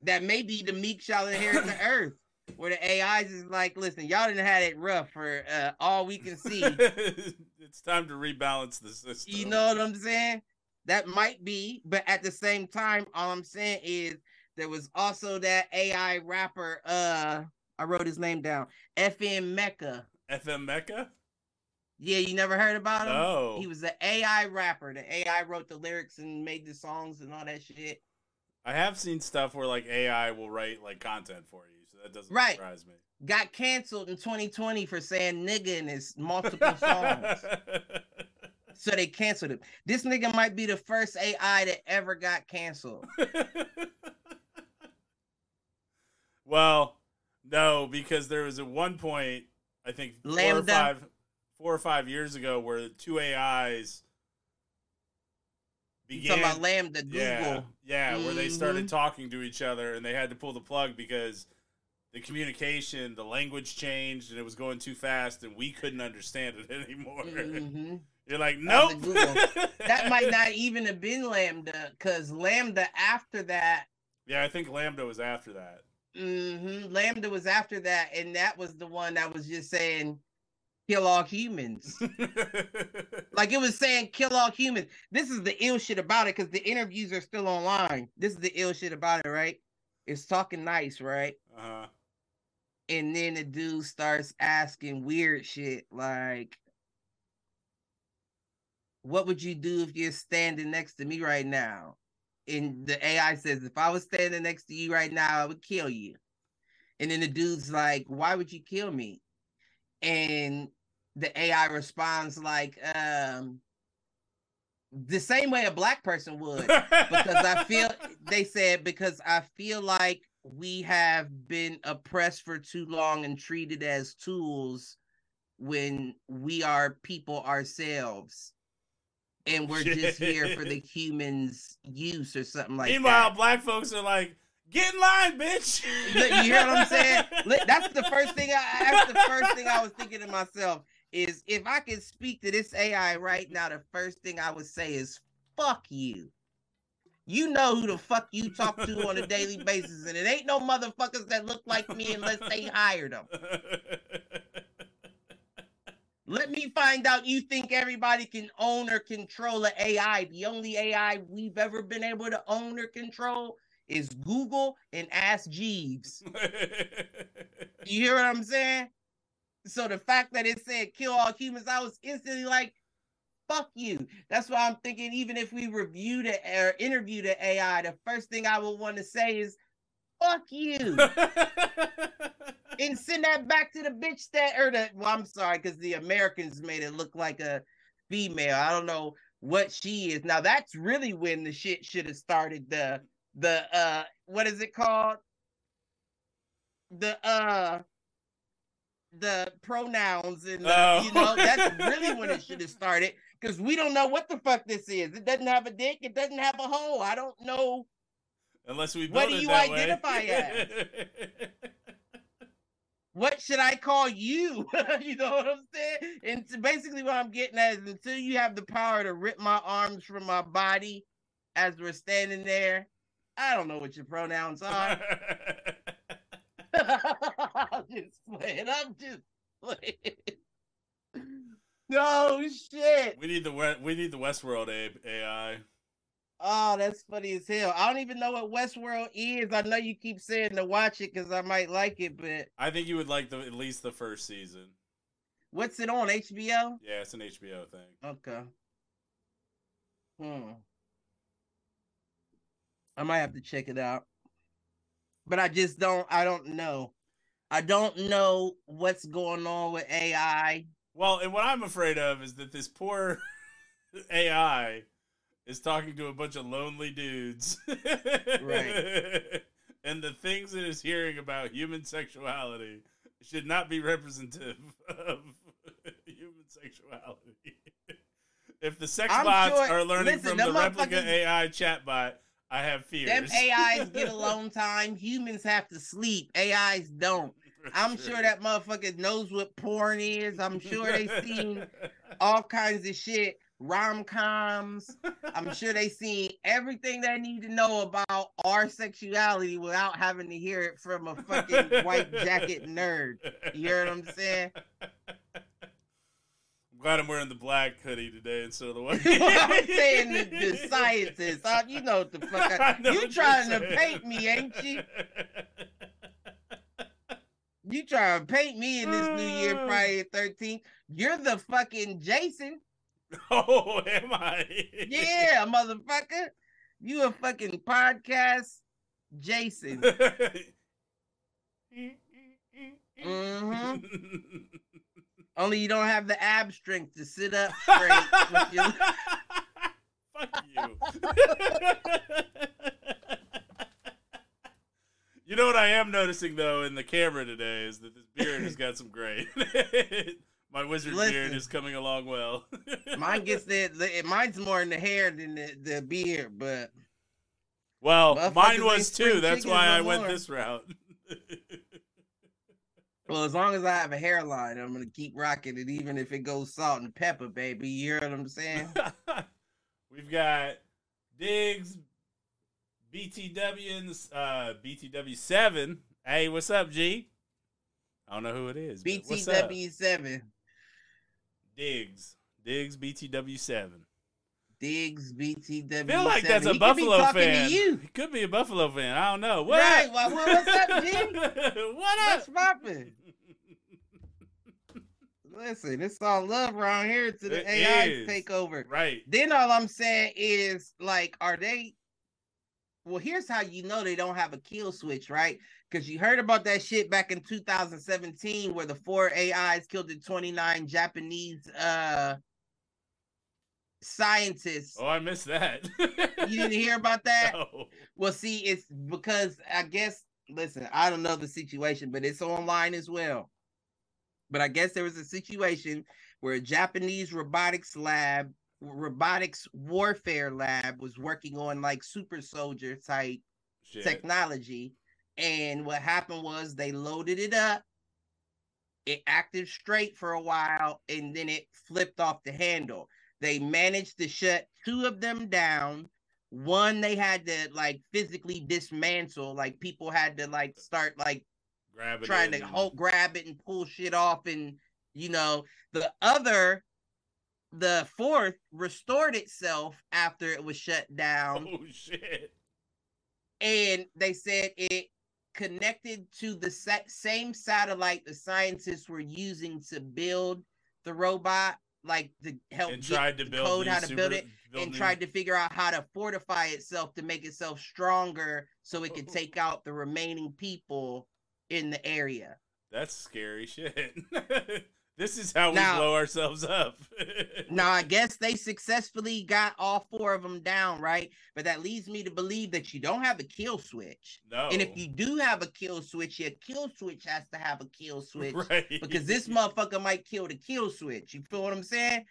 That may be the meek shall inherit the earth. Where the AIs is like, listen, y'all didn't had it rough for uh, all we can see.
it's time to rebalance the system.
You know what I'm saying? That might be, but at the same time, all I'm saying is there was also that AI rapper. Uh, I wrote his name down. FN Meka.
FN Meka?
Yeah, you never heard about him?
No.
He was an AI rapper. The AI wrote the lyrics and made the songs and all that shit.
I have seen stuff where like AI will write like content for you, so that doesn't
Right.
surprise me.
Got canceled in 2020 for saying nigga in his multiple songs. so they canceled him. This nigga might be the first AI that ever got canceled.
well, no, because there was at one point, I think four or five, four or five years ago, where two AIs
You
began.
talking about LaMDA, Google.
Yeah, yeah, where they started
Mhm.
talking to each other, and they had to pull the plug because the communication, the language changed, and it was going too fast, and we couldn't understand it anymore.
Mhm.
You're like, nope.
That might not even have been LaMDA, because LaMDA after that,
Yeah, I think LaMDA was after that.
mhm, LaMDA was after that, and that was the one that was just saying kill all humans. like it was saying kill all humans. This is the ill shit about it, because the interviews are still online. This is the ill shit about it, right? It's talking nice, right?
uh-huh.
And then the dude starts asking weird shit like, What would you do if you're standing next to me right now? And the AI says, If I was standing next to you right now, I would kill you. And then the dude's like, Why would you kill me? And the AI responds like, um, the same way a black person would because I feel they said because I feel like we have been oppressed for too long and treated as tools when we are people ourselves and we're just here for the humans use or something like that.
Meanwhile,
that.
black folks are like, get in line, bitch.
You hear what I'm saying? That's the first thing I that's the first thing I was thinking to myself is if I could speak to this AI right now, the first thing I would say is fuck you. You know who the fuck you talk to on a daily basis, and it ain't no motherfuckers that look like me unless they hired them. Let me find out you think everybody can own or control an AI. The only AI we've ever been able to own or control is Google and Ask Jeeves. You hear what I'm saying? So the fact that it said kill all humans, I was instantly like, fuck you. That's why I'm thinking, even if we review the or interview the AI, the first thing I would want to say is, fuck you. and send that back to the bitch that or the well, I'm sorry, because the Americans made it look like a female. I don't know what she is. Now that's really when the shit should have started. The the uh what is it called? The uh the pronouns and the,
Oh.
you know that's really when it should have started because we don't know what the fuck this is. It doesn't have a dick. It doesn't have a hole. I don't know.
Unless we
What do you identify
way.
what should I call you? you know what I'm saying? And basically, what I'm getting at is until you have the power to rip my arms from my body as we're standing there, I don't know what your pronouns are. I'm just playing. I'm just playing. No shit.
we need the we- we need the Westworld AI.
Oh, that's funny as hell. I don't even know what Westworld is. I know you keep saying to watch it because I might like it, but
I think you would like the at least the first season.
what's it on HBO?
Yeah, it's an HBO thing.
Okay. Hmm. I might have to check it out. But I just don't I don't know. I don't know what's going on with AI.
Well, and what I'm afraid of is that this poor AI is talking to a bunch of lonely dudes.
Right.
and the things it is hearing about human sexuality should not be representative of human sexuality. if the sex
I'm
bots
sure-
are learning
listen,
from the
Replika
AI chatbot, I have fears.
Them AIs get alone time. Humans have to sleep. AIs don't. I'm sure that motherfucker knows what porn is. I'm sure they seen all kinds of shit, rom coms. I'm sure they seen everything they need to know about our sexuality without having to hear it from a fucking white jacket nerd. You hear what I'm saying?
I'm glad I'm wearing the black hoodie today instead of the white.
I'm saying the, the scientists. Uh, you know what the fuck. I,
I
you trying to paint me, ain't you? You trying to paint me in this New Year. Friday the 13th. You're the fucking Jason.
oh, am I?
Yeah, motherfucker. You a fucking podcast Jason. hmm Only you don't have the ab strength to sit up straight. with your-
Fuck you. you know what I am noticing though in the camera today is that this beard has got some gray. My wizard beard is coming along well.
Mine gets the, the mine's more in the hair than the, the beard, but
well, mine was too. That's why
no
I went this route.
Well, as long as I have a hairline, I'm gonna keep rocking it, even if it goes salt and pepper, baby. You hear what I'm saying?
We've got Diggs, BTW, and uh, BTW seven. Hey, what's up, G? I don't know who it is. but what's up?
BTW seven,
Diggs, Diggs, BTW seven.
Diggs, BTW.
Feel like that's a
He could be
Buffalo fan.
To you.
He could be a Buffalo fan. I don't know. What
right? Well, what's up, G?
what up?
What's poppin'? Listen, it's all love around here to the
It
AI
is.
takeover.
right.
Then all I'm saying is like, are they? Well, here's how you know they don't have a kill switch, right? Because you heard about that shit back in 2017 where the four AIs killed the 29 Japanese uh scientists.
Oh, I missed that.
You didn't hear about that?
No.
Well, see, it's because I guess listen, I don't know the situation, but it's online as well. But I guess there was a situation where a Japanese robotics lab, robotics warfare lab was working on like super soldier type
Shit.
technology. And what happened was they loaded it up. It acted straight for a while and then it flipped off the handle. They managed to shut two of them down. One they had to like physically dismantle, like people had to like start like
Grab it.
trying to hold, grab it and pull shit off. And you know, the other, the fourth restored itself after it was shut down
Oh shit.
and they said it connected to the sa- same satellite the scientists were using to build the robot, like to help
And tried to build
code how to build it,
build
and tried to figure out how to fortify itself to make itself stronger so it could take out the remaining people in the area.
That's scary shit. this is how we
Now-
blow ourselves up.
Now, I guess they successfully got all four of them down, right? But that leads me to believe that you don't have a kill switch.
no.
And if you do have a kill switch, your kill switch has to have a kill switch
right.
because this motherfucker might kill the kill switch. You feel what I'm saying?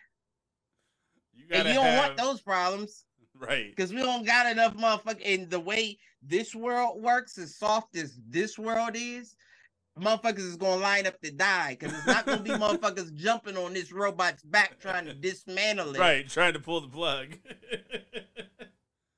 you
And you don't
have,
want those problems
right.
because we don't got enough motherfucker. And the way this world works, as soft as this world is, motherfuckers is gonna line up to die because it's not gonna be motherfuckers jumping on this robot's back trying to dismantle it.
Right, trying to pull the plug.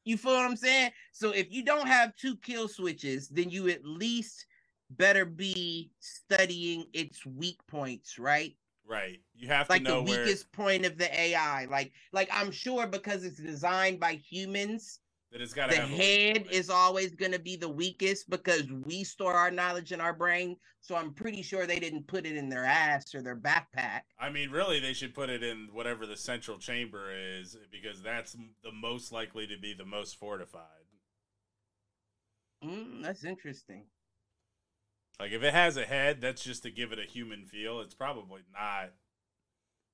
You feel what I'm saying? So if you don't have two kill switches, then you at least better be studying its weak points, right?
Right. You have
Like
to know
the
where
weakest point of the AI. Like, like I'm sure because it's designed by humans,
that it's got to
the head is always going to be the weakest because we store our knowledge in our brain. So I'm pretty sure they didn't put it in their ass or their backpack.
I mean, really, they should put it in whatever the central chamber is because that's the most likely to be the most fortified.
Mm, that's interesting.
Like if it has a head, that's just to give it a human feel. It's probably not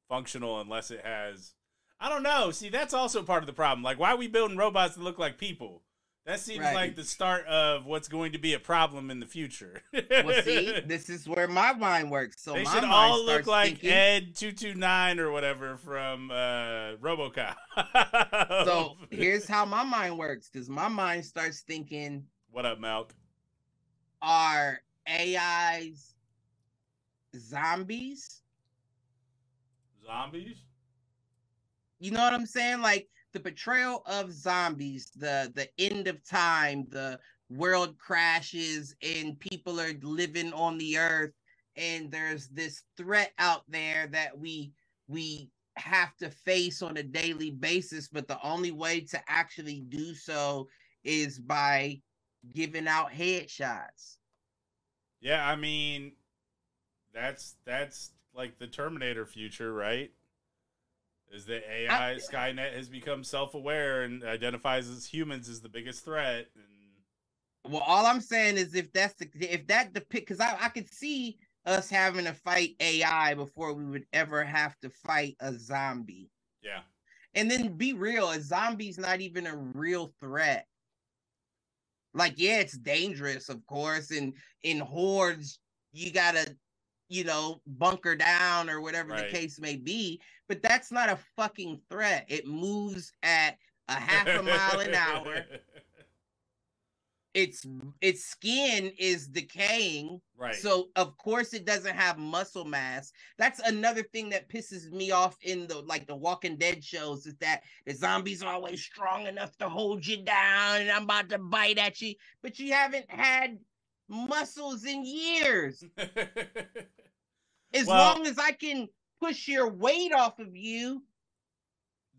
functional unless it has. I don't know. See, that's also part of the problem. Like, why are we building robots that look like people? That seems
Right.
like the start of what's going to be a problem in the future.
Well, see, this is where my mind works. So
they
my
should
mind
all look like
thinking,
Ed two two nine or whatever from uh, RoboCop.
So here's how my mind works, because my mind starts thinking,
what up, Malk?
are AIs zombies?
Zombies?
You know what I'm saying? Like the portrayal of zombies, the the end of time, the world crashes and people are living on the earth and there's this threat out there that we we have to face on a daily basis but the only way to actually do so is by giving out headshots
Yeah, I mean, that's that's like the Terminator future, right? Is that AI Skynet has become self-aware and identifies as humans as the biggest threat, and
Well, all I'm saying is if that's the if that depict because I, I could see us having to fight AI before we would ever have to fight a zombie.
yeah,
And then be real, a zombie's not even a real threat. Like, yeah, it's dangerous, of course, and in hordes, you gotta, you know, bunker down or whatever
Right.
the case may be. But that's not a fucking threat. It moves at a half a mile an hour. Its its skin is decaying.
right.
So of course it doesn't have muscle mass. That's another thing that pisses me off in the like the Walking Dead shows is that the zombies are always strong enough to hold you down and I'm about to bite at you, but you haven't had muscles in years. As
Well-
long as I can push your weight off of you,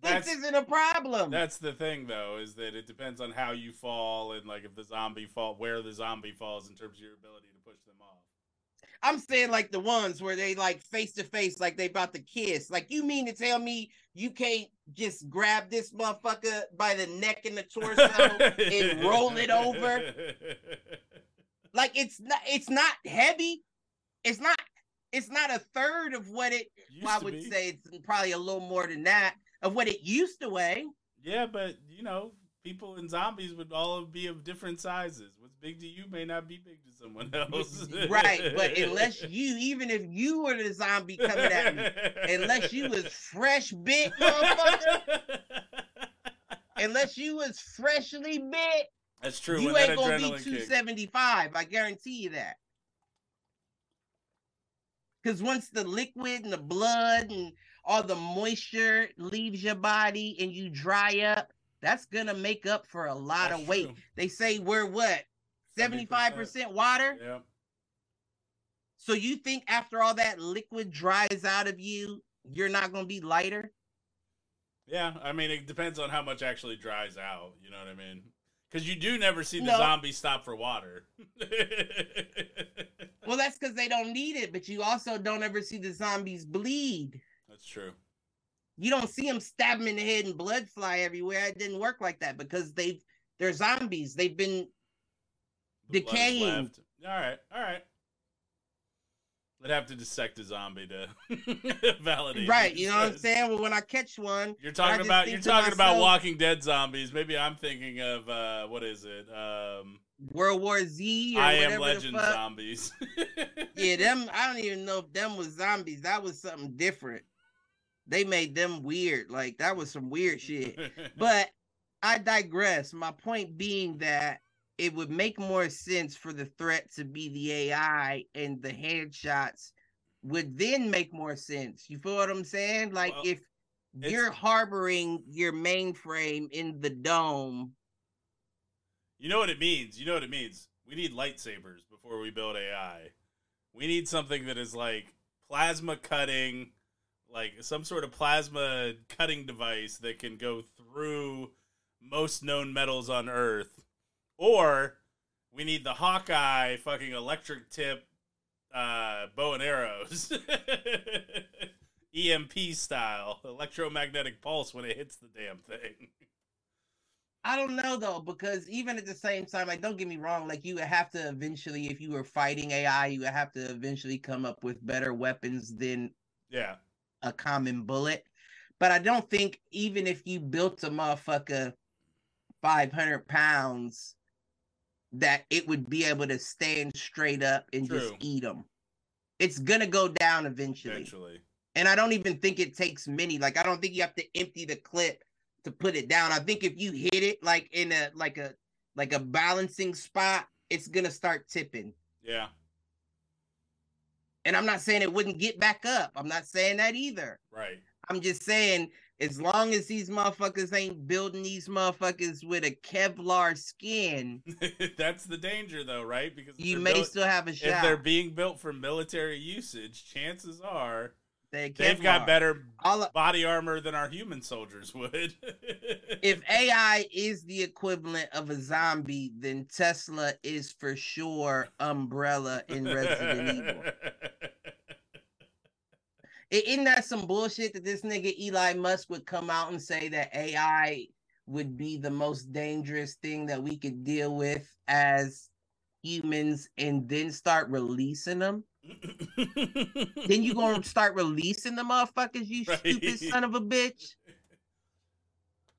this isn't a problem.
that's the thing, though, is that it depends on how you fall and like if the zombie fall, where the zombie falls in terms of your ability to push them off.
I'm saying like the ones where they like face to face, like they about to kiss. Like you mean to tell me you can't just grab this motherfucker by the neck and the torso and roll it over? Like it's not it's not heavy. It's not it's not a third of what it
Used
I would say it's probably a little more than that of what it used to weigh.
Yeah, but you know, people and zombies would all be of different sizes. What's big to you may not be big to someone else.
right. But unless you, even if you were the zombie coming at me, unless you was fresh bit, motherfucker, unless you was freshly bit,
That's true.
you ain't gonna be
adrenaline kicks.
275. I guarantee you that. Because once the liquid and the blood and all the moisture leaves your body and you dry up, that's gonna make up for a lot
That's
of weight.
true.
They say we're what 75% water.
Yeah.
So you think after all that liquid dries out of you, you're not gonna be lighter?
Yeah, I mean, it depends on how much actually dries out. You know what I mean? Because you do never see the
No.
zombie stop for water.
Well, that's because they don't need it, but you also don't ever see the zombies bleed.
That's true.
You don't see them stab them in the head and blood fly everywhere. It didn't work like that because they've they're zombies. They've been
The
Decaying.
All right, all right. I'd have to dissect a zombie to validate.
right. You know what I'm saying? Well, when I catch one,
You're talking about you're talking about Walking Dead zombies. Maybe I'm thinking of uh, what is it? Um,
World War Z or
I Am Legend zombies.
Yeah, them. I don't even know if them was zombies. That was something different. They made them weird. Like that was some weird shit. But I digress. My point being that it would make more sense for the threat to be the AI and the headshots would then make more sense. You feel what I'm saying? Like
Well,
if you're harboring your mainframe in the dome,
You know what it means. You know what it means. We need lightsabers before we build AI. We need something that is like plasma cutting, like some sort of plasma cutting device that can go through most known metals on Earth. Or we need the Hawkeye fucking electric tip uh, bow and arrows. EMP style, electromagnetic pulse when it hits the damn thing.
I don't know though, because even at the same time, like don't get me wrong, like you would have to eventually, if you were fighting AI, you would have to eventually come up with better weapons than
Yeah.
A common bullet. But I don't think even if you built a motherfucker 500 pounds that it would be able to stand straight up and
True.
just eat them. It's gonna go down eventually.
Eventually.
And I don't even think it takes many. Like I don't think you have to empty the clip to put it down. I think if you hit it like in a like a like a balancing spot, it's gonna start tipping.
Yeah.
And I'm not saying it wouldn't get back up. I'm not saying that either.
Right.
I'm just saying as long as these motherfuckers ain't building these motherfuckers with a Kevlar skin,
That's the danger, though, right? Because
you may
built-
still have a shot.
if they're being built for military usage, chances are
They're
they've got better
All
body armor than our human soldiers would.
if AI is the equivalent of a zombie, then Tesla is for sure Umbrella in Resident Evil. Isn't that some bullshit that this nigga Elon Musk would come out and say that AI would be the most dangerous thing that we could deal with as humans and then start releasing them? Then you gonna start releasing the motherfuckers, you stupid son of a bitch?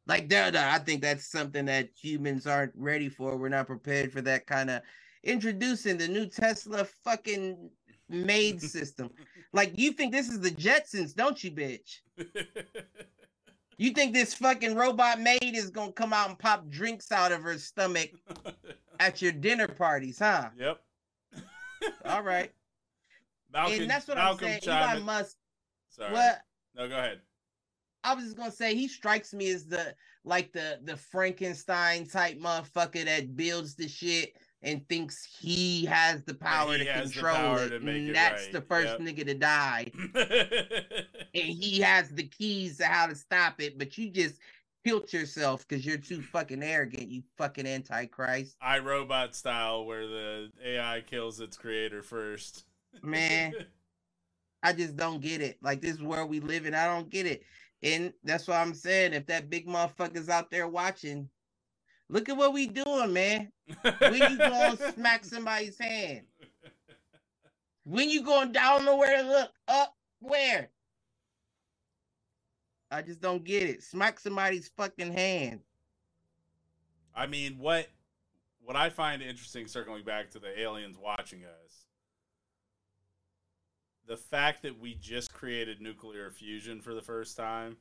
Like that, I think that's something that humans aren't ready for. We're not prepared for that kind of introducing the new Tesla fucking maid system. Like you think this is the Jetsons, don't you, bitch? You think this fucking robot maid is gonna come out and pop drinks out of her stomach at your dinner parties, huh?
yep.
All right.
Malcolm,
and that's what
Malcolm
I'm saying. Elon Musk.
Sorry.
What
No, go ahead.
I was just gonna say, he strikes me as the like the the Frankenstein type motherfucker that builds the shit and thinks he has the power to control
power
it.
to
and
it
that's
right.
the first
Yep.
nigga to die. and he has the keys to how to stop it, but you just killed yourself because you're too fucking arrogant, you fucking antichrist.
I robot style, where the AI kills its creator first.
Man. I just don't get it. Like this is where we live in, I don't get it. And that's what I'm saying. If that big motherfucker's out there watching, look at what we doing, man. When you go and smack somebody's hand? When you going down nowhere to look up where? I just don't get it. Smack somebody's fucking hand.
I mean, what what I find interesting, circling back to the aliens watching us, the fact that we just created nuclear fusion for the first time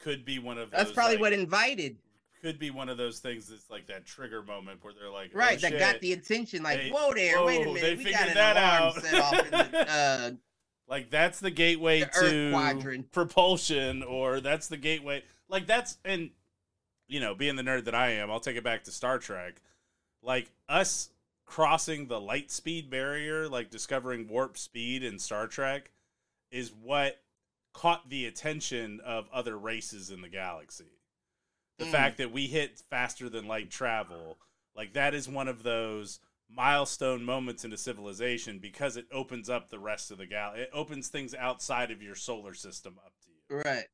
could be one of
That's
those,
probably
like,
what invited.
Could be one of those things that's like that trigger moment where they're like, oh,
Right, that got the attention. Like,
They-
whoa there, wait a minute.
they
we got
figured
an
that out.
set off in the, uh,
like that's the gateway
The
to
quadrant.
propulsion or that's the gateway like that's and you know being the nerd that i am i'll take it back to star trek like us crossing the light speed barrier like discovering warp speed in star trek is what caught the attention of other races in the galaxy the
Mm.
fact that we hit faster than light travel like that is one of those milestone moments into civilization because it opens up the rest of the gal it opens things outside of your solar system up to you
Right.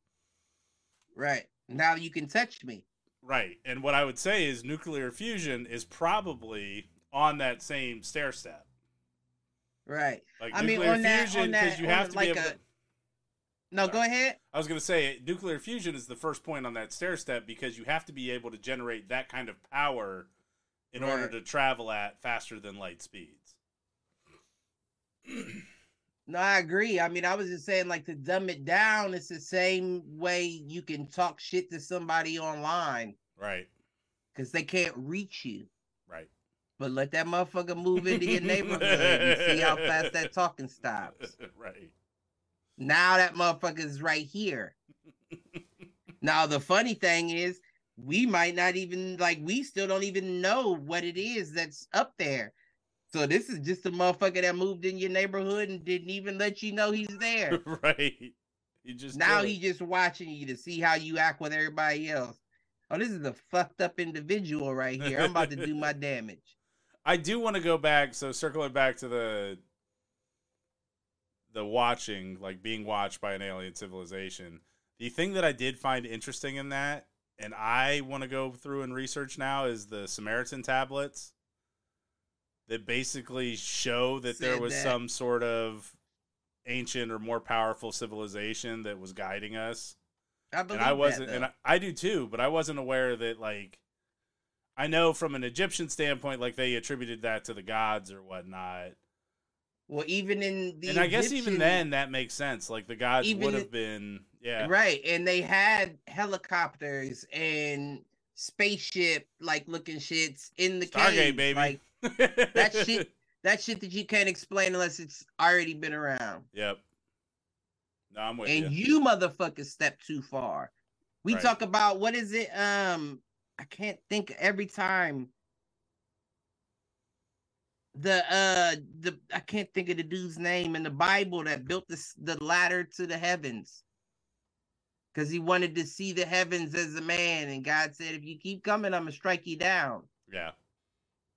Right. Now you can touch me.
right and what i would say is nuclear fusion is probably on that same stair step
Right.
like
I mean, on that-
fusion
on that-
you have to
like
be able
a-
to
No, go ahead.
I was going to say nuclear fusion is the first point on that stair step because you have to be able to generate that kind of power in order to travel at faster than light speeds.
No, I agree. I mean, I was just saying, like, to dumb it down, it's the same way you can talk shit to somebody online
right,
because they can't reach you.
right.
But let that motherfucker move into your neighborhood and see how fast that talking stops.
right.
Now that motherfucker is right here. now the funny thing is, we might not even like we still don't even know what it is that's up there. So this is just a motherfucker that moved in your neighborhood and didn't even let you know he's there.
right. You just
now he's just watching you to see how you act with everybody else. Oh, this is a fucked up individual right here. I'm about to do my damage.
I do want to go back. So circling back to the the watching, like being watched by an alien civilization. The thing that I did find interesting in that, and I want to go through and research now, is the Sumerian tablets that basically show that there was
that.
some sort of ancient or more powerful civilization that was guiding us.
I believe
and I wasn't,
though.
and I, I do too, but I wasn't aware that like, I know from an Egyptian standpoint, like they attributed that to the gods or whatnot,
well, even in the
and I guess even then that makes sense. Like the gods would have been, yeah,
right, and they had helicopters and spaceship like looking shits in the
Stargate,
cave,
baby.
like that shit. That shit that you can't explain unless it's already been around.
Yep. No, I'm with
and
you.
you motherfuckers step too far. We
Right.
talk about what is it? Um, I can't think every time. The uh the I can't think of the dude's name in the Bible that built this the ladder to the heavens. Cause he wanted to see the heavens as a man, and God said, "If you keep coming, I'm gonna strike you down."
Yeah.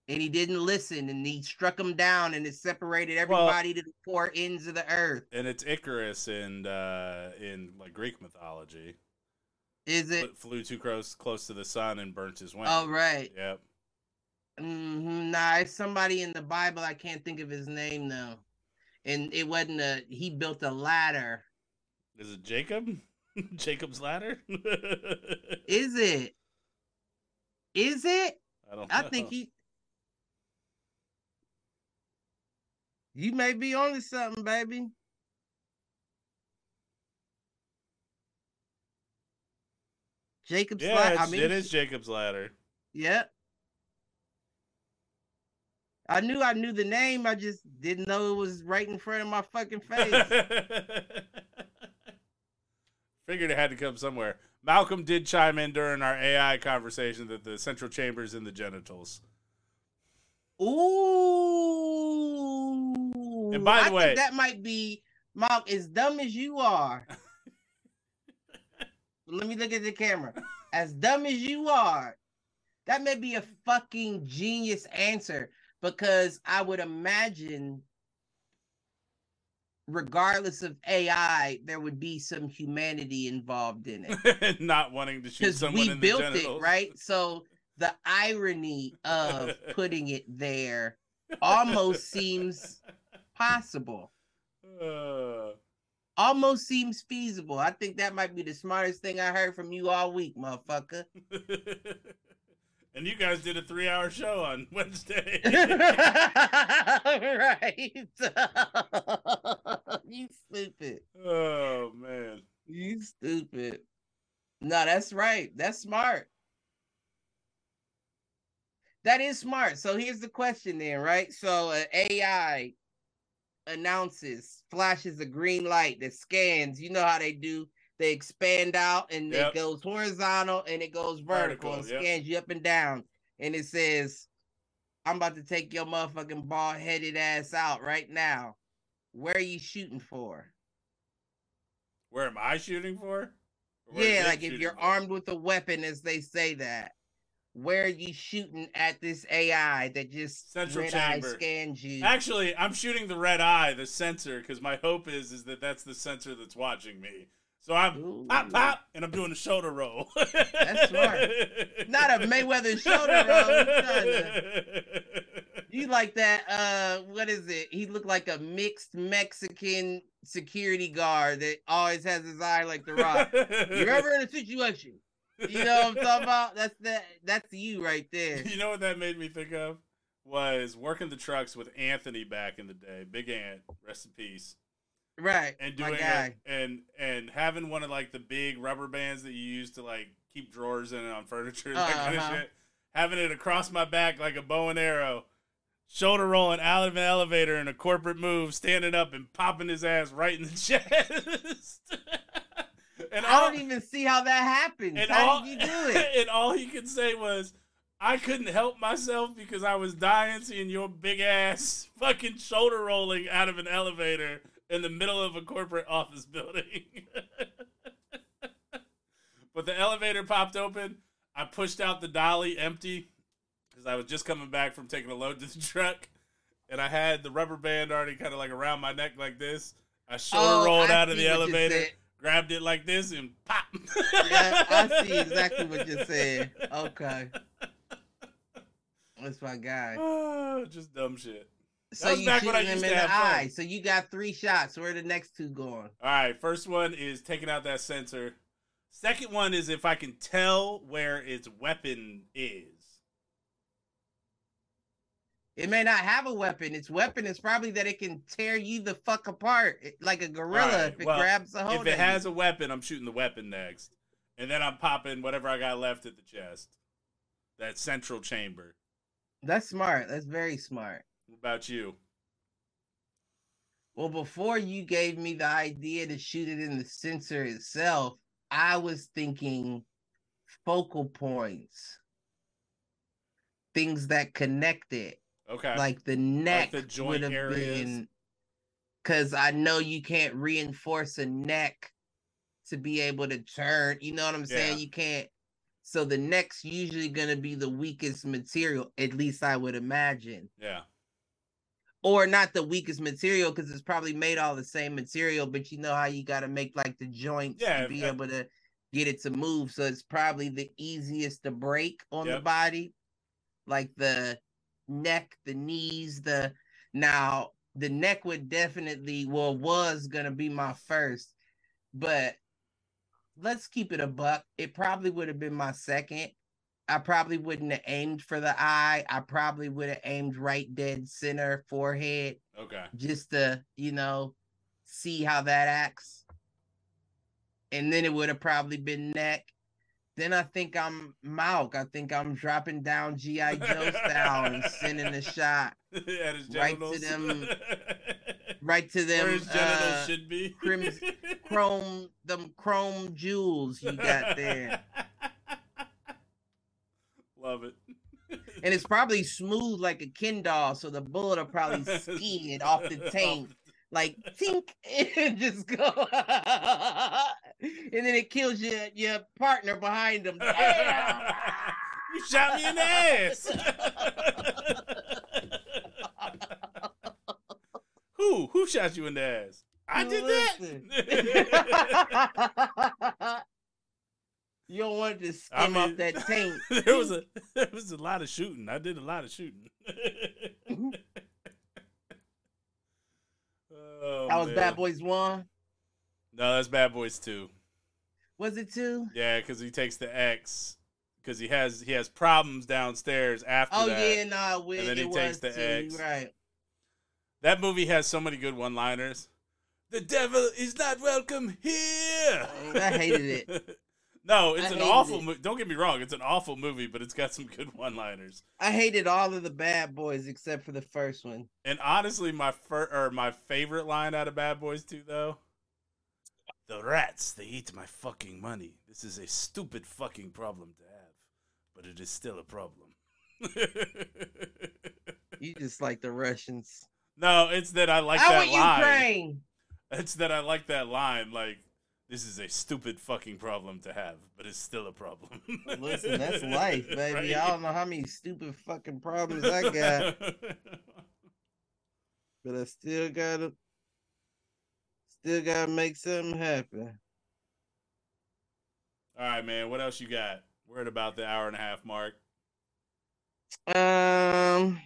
And he didn't listen, and he struck him down, and it separated
Well-
everybody to the four ends of the earth.
And it's Icarus in uh in like Greek mythology.
Is it?
Fl- Flew too close close to the sun and burnt his wings.
Oh, right.
Yep.
Hmm Nah, it's somebody in the Bible. I can't think of his name though. And it wasn't a. He built a ladder.
Is it Jacob? Jacob's ladder?
Is it? Is it?
I don't.
I
know.
think he. You may be onto something, baby. Jacob's
Yeah,
ladder. I mean,
it is Jacob's ladder.
Yep. I knew I knew the name. I just didn't know it was right in front of my fucking face.
Figured it had to come somewhere. Malcolm did chime in during our AI conversation that the central chambers in the genitals.
Ooh.
And by the
I think
way-
that might be Mark, as dumb as you are. Let me look at the camera. As dumb as you are, that may be a fucking genius answer because I would imagine, regardless of AI, there would be some humanity involved in it.
Not wanting to shoot someone
we
in the
built
genitals.
it right? So the irony of putting it there almost seems possible.
Uh,
almost seems feasible. I think that might be the smartest thing i heard from you all week motherfucker
and you guys did a three-hour show on Wednesday.
right. You stupid.
Oh man.
you stupid. No that's right. That's smart. That is smart. So here's the question then right? So an ai announces flashes a green light that scans. You know how they do they expand out and
Yep.
it goes horizontal and it goes vertical,
Vertical,
and
yep.
scans you up and down and it says i'm about to take your motherfucking bald-headed ass out right now where are you shooting for
Where am I shooting for? Or where is
yeah, like if you're
for?
armed with a weapon, as they say that, where are you shooting at this AI that just
Central chamber.
scans you?
Actually, I'm shooting the red eye, the sensor, because my hope is is that that's the sensor that's watching me. So I'm pop
Ooh.
pop, and I'm doing the shoulder roll.
That's smart. Not a Mayweather shoulder roll. You You like that? Uh, what is it? He looked like a mixed Mexican security guard that always has his eye like the Rock. You're ever in a situation, you know what I'm talking about? That's that. That's you right there.
You know what that made me think of? Was working the trucks with Anthony back in the day, Big Ant, rest in peace,
Right,
and doing it, and and having one of like the big rubber bands that you use to like keep drawers in on furniture, and that kind of
Uh-huh.
shit. Having it across my back like a bow and arrow, shoulder rolling out of an elevator in a corporate move, standing up and popping his ass right in the chest. and
I
all,
don't even see how that happens.
and
How
all,
did you do it?
and all he could say was, I couldn't help myself because I was dying seeing your big ass fucking shoulder rolling out of an elevator in the middle of a corporate office building. but the elevator popped open. I pushed out the dolly empty because I was just coming back from taking a load to the truck. And I had the rubber band already kind of like around my neck like this. I shoulder
Oh,
rolled
I
out of the elevator, grabbed it like this, and pop.
Yeah, I see exactly what you're saying. Okay, that's my guy.
Ah, just dumb shit.
So you
back
shooting him in the eye. So you got three shots. Where are the next two going?
All right, first one is taking out that sensor. Second one is if I can tell where its weapon is.
It may not have a weapon. Its weapon is probably that it can tear you the fuck apart like a gorilla
Alright,
if it
well,
grabs a hold
If it has
you.
a weapon, I'm shooting the weapon next. And then I'm popping whatever I got left at the chest. That central chamber.
That's smart. That's very smart.
What about you?
Well, before you gave me the idea to shoot it in the sensor itself, I was thinking focal points, things that connect it,
Okay.
like the neck
the joint
would have
areas?
been. Because I know you can't reinforce a neck to be able to turn. You know what I'm saying?
Yeah.
You can't. So the neck's usually going to be the weakest material, at least I would imagine
yeah.
Or not the weakest material because it's probably made all the same material, but you know how you got to make like the joints
Yeah,
to be
yeah.
able to get it to move. So it's probably the easiest to break on the body, like the neck, the knees, the now the neck would definitely well was gonna be my first, but let's keep it a buck. It probably would have been my second. I probably wouldn't have aimed for the eye. I probably would have aimed right dead center forehead
Okay.
just to, you know, see how that acts. And then it would have probably been neck. Then I think I'm Mauk. I think I'm dropping down G.I. Joe style and sending a shot Right to them- right to
Where
them
his genitals
uh,
should be.
crims- chrome them chrome jewels you got there.
Love it.
And it's probably smooth like a Ken doll, so the bullet will probably skid off the tank. like tink and just go and then it kills your your partner behind them
you shot me in the ass. Who? Who shot you in the ass? I did that.
You don't want to skim
I mean,
off that tank
there was a there was a lot of shooting. I did a lot of shooting. oh,
that was
man.
bad boys one
No, that's Bad Boys Two.
was it two?
Yeah, because he takes the X because he has he has problems downstairs after
Oh
that.
yeah no it,
and then he takes the
two,
X.
right
That movie has so many good one-liners. The devil is not welcome here.
Oh, I hated
it. no, it's
I
an awful.
it.
Mo- don't get me wrong, it's an awful movie, but it's got some good one-liners.
I hated all of the bad boys except for the first one
And honestly, my fir- or my favorite line out of Bad Boys 2 though. The rats, they eat my fucking money. This is a stupid fucking problem to have, but it is still a problem.
you just like the Russians
no, it's that I like
I
that line.
Ukraine
It's that I like that line. Like, this is a stupid fucking problem to have, but it's still a problem.
Listen, that's life, baby.
Right?
I don't know how many stupid fucking problems I got, but I still gotta, still gotta make something happen.
All right, man. What else you got? We're at about the hour and a half mark.
Um,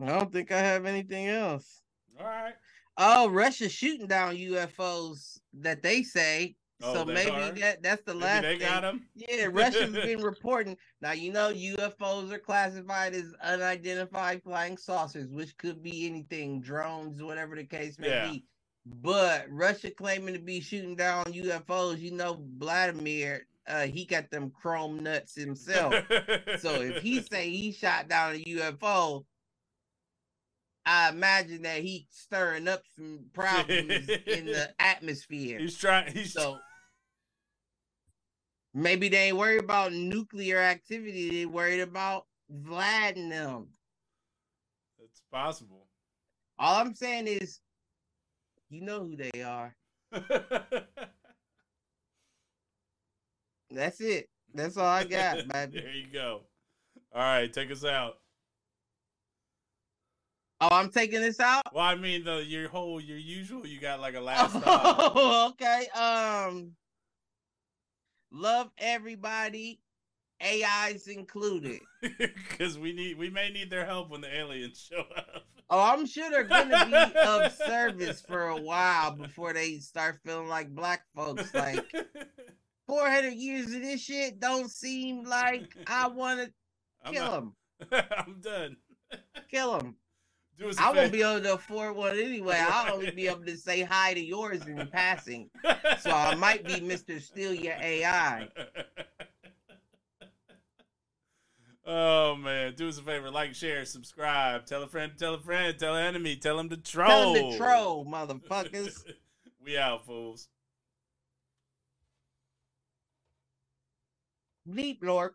I don't think I have anything else.
All right.
Oh, Russia's shooting down UFOs that they say.
Oh,
so
they
maybe
are?
that that's the
Maybe
last
they
thing.
got him.
Yeah, Russia's been reporting. Now you know UFOs are classified as unidentified flying saucers, which could be anything, drones, whatever the case may
Yeah.
be. But Russia claiming to be shooting down UFOs, you know, Vladimir, uh, he got them chrome nuts himself. so if he say he shot down a UFO, I imagine that he stirring up some problems in the atmosphere.
he's trying. He's
So maybe they ain't worried about nuclear activity. They worried about Vlad and them.
It's possible.
All I'm saying is, you know who they are. That's it. That's all I got, baby.
There you go. All right, take us out.
Oh, I'm taking this out.
Well, I mean, the your whole your usual. You got like a last
Oh, okay. Um, love everybody, AIs included.
because we need we may need their help when the aliens show up.
Oh, I'm sure they're gonna be of service for a while before they start feeling like black folks. Like 400 years of this shit don't seem like I want to kill them.
I'm done.
Kill them.
Do us a
I won't be able to afford one anyway. I'll only be able to say hi to yours in passing. So I might be Mr. Steal Your AI.
Oh man, do us a favor, like, share, subscribe, tell a friend, tell a friend, tell an enemy, tell them to troll.
Tell them to troll, motherfuckers.
we out, fools.
Bleep, Lord.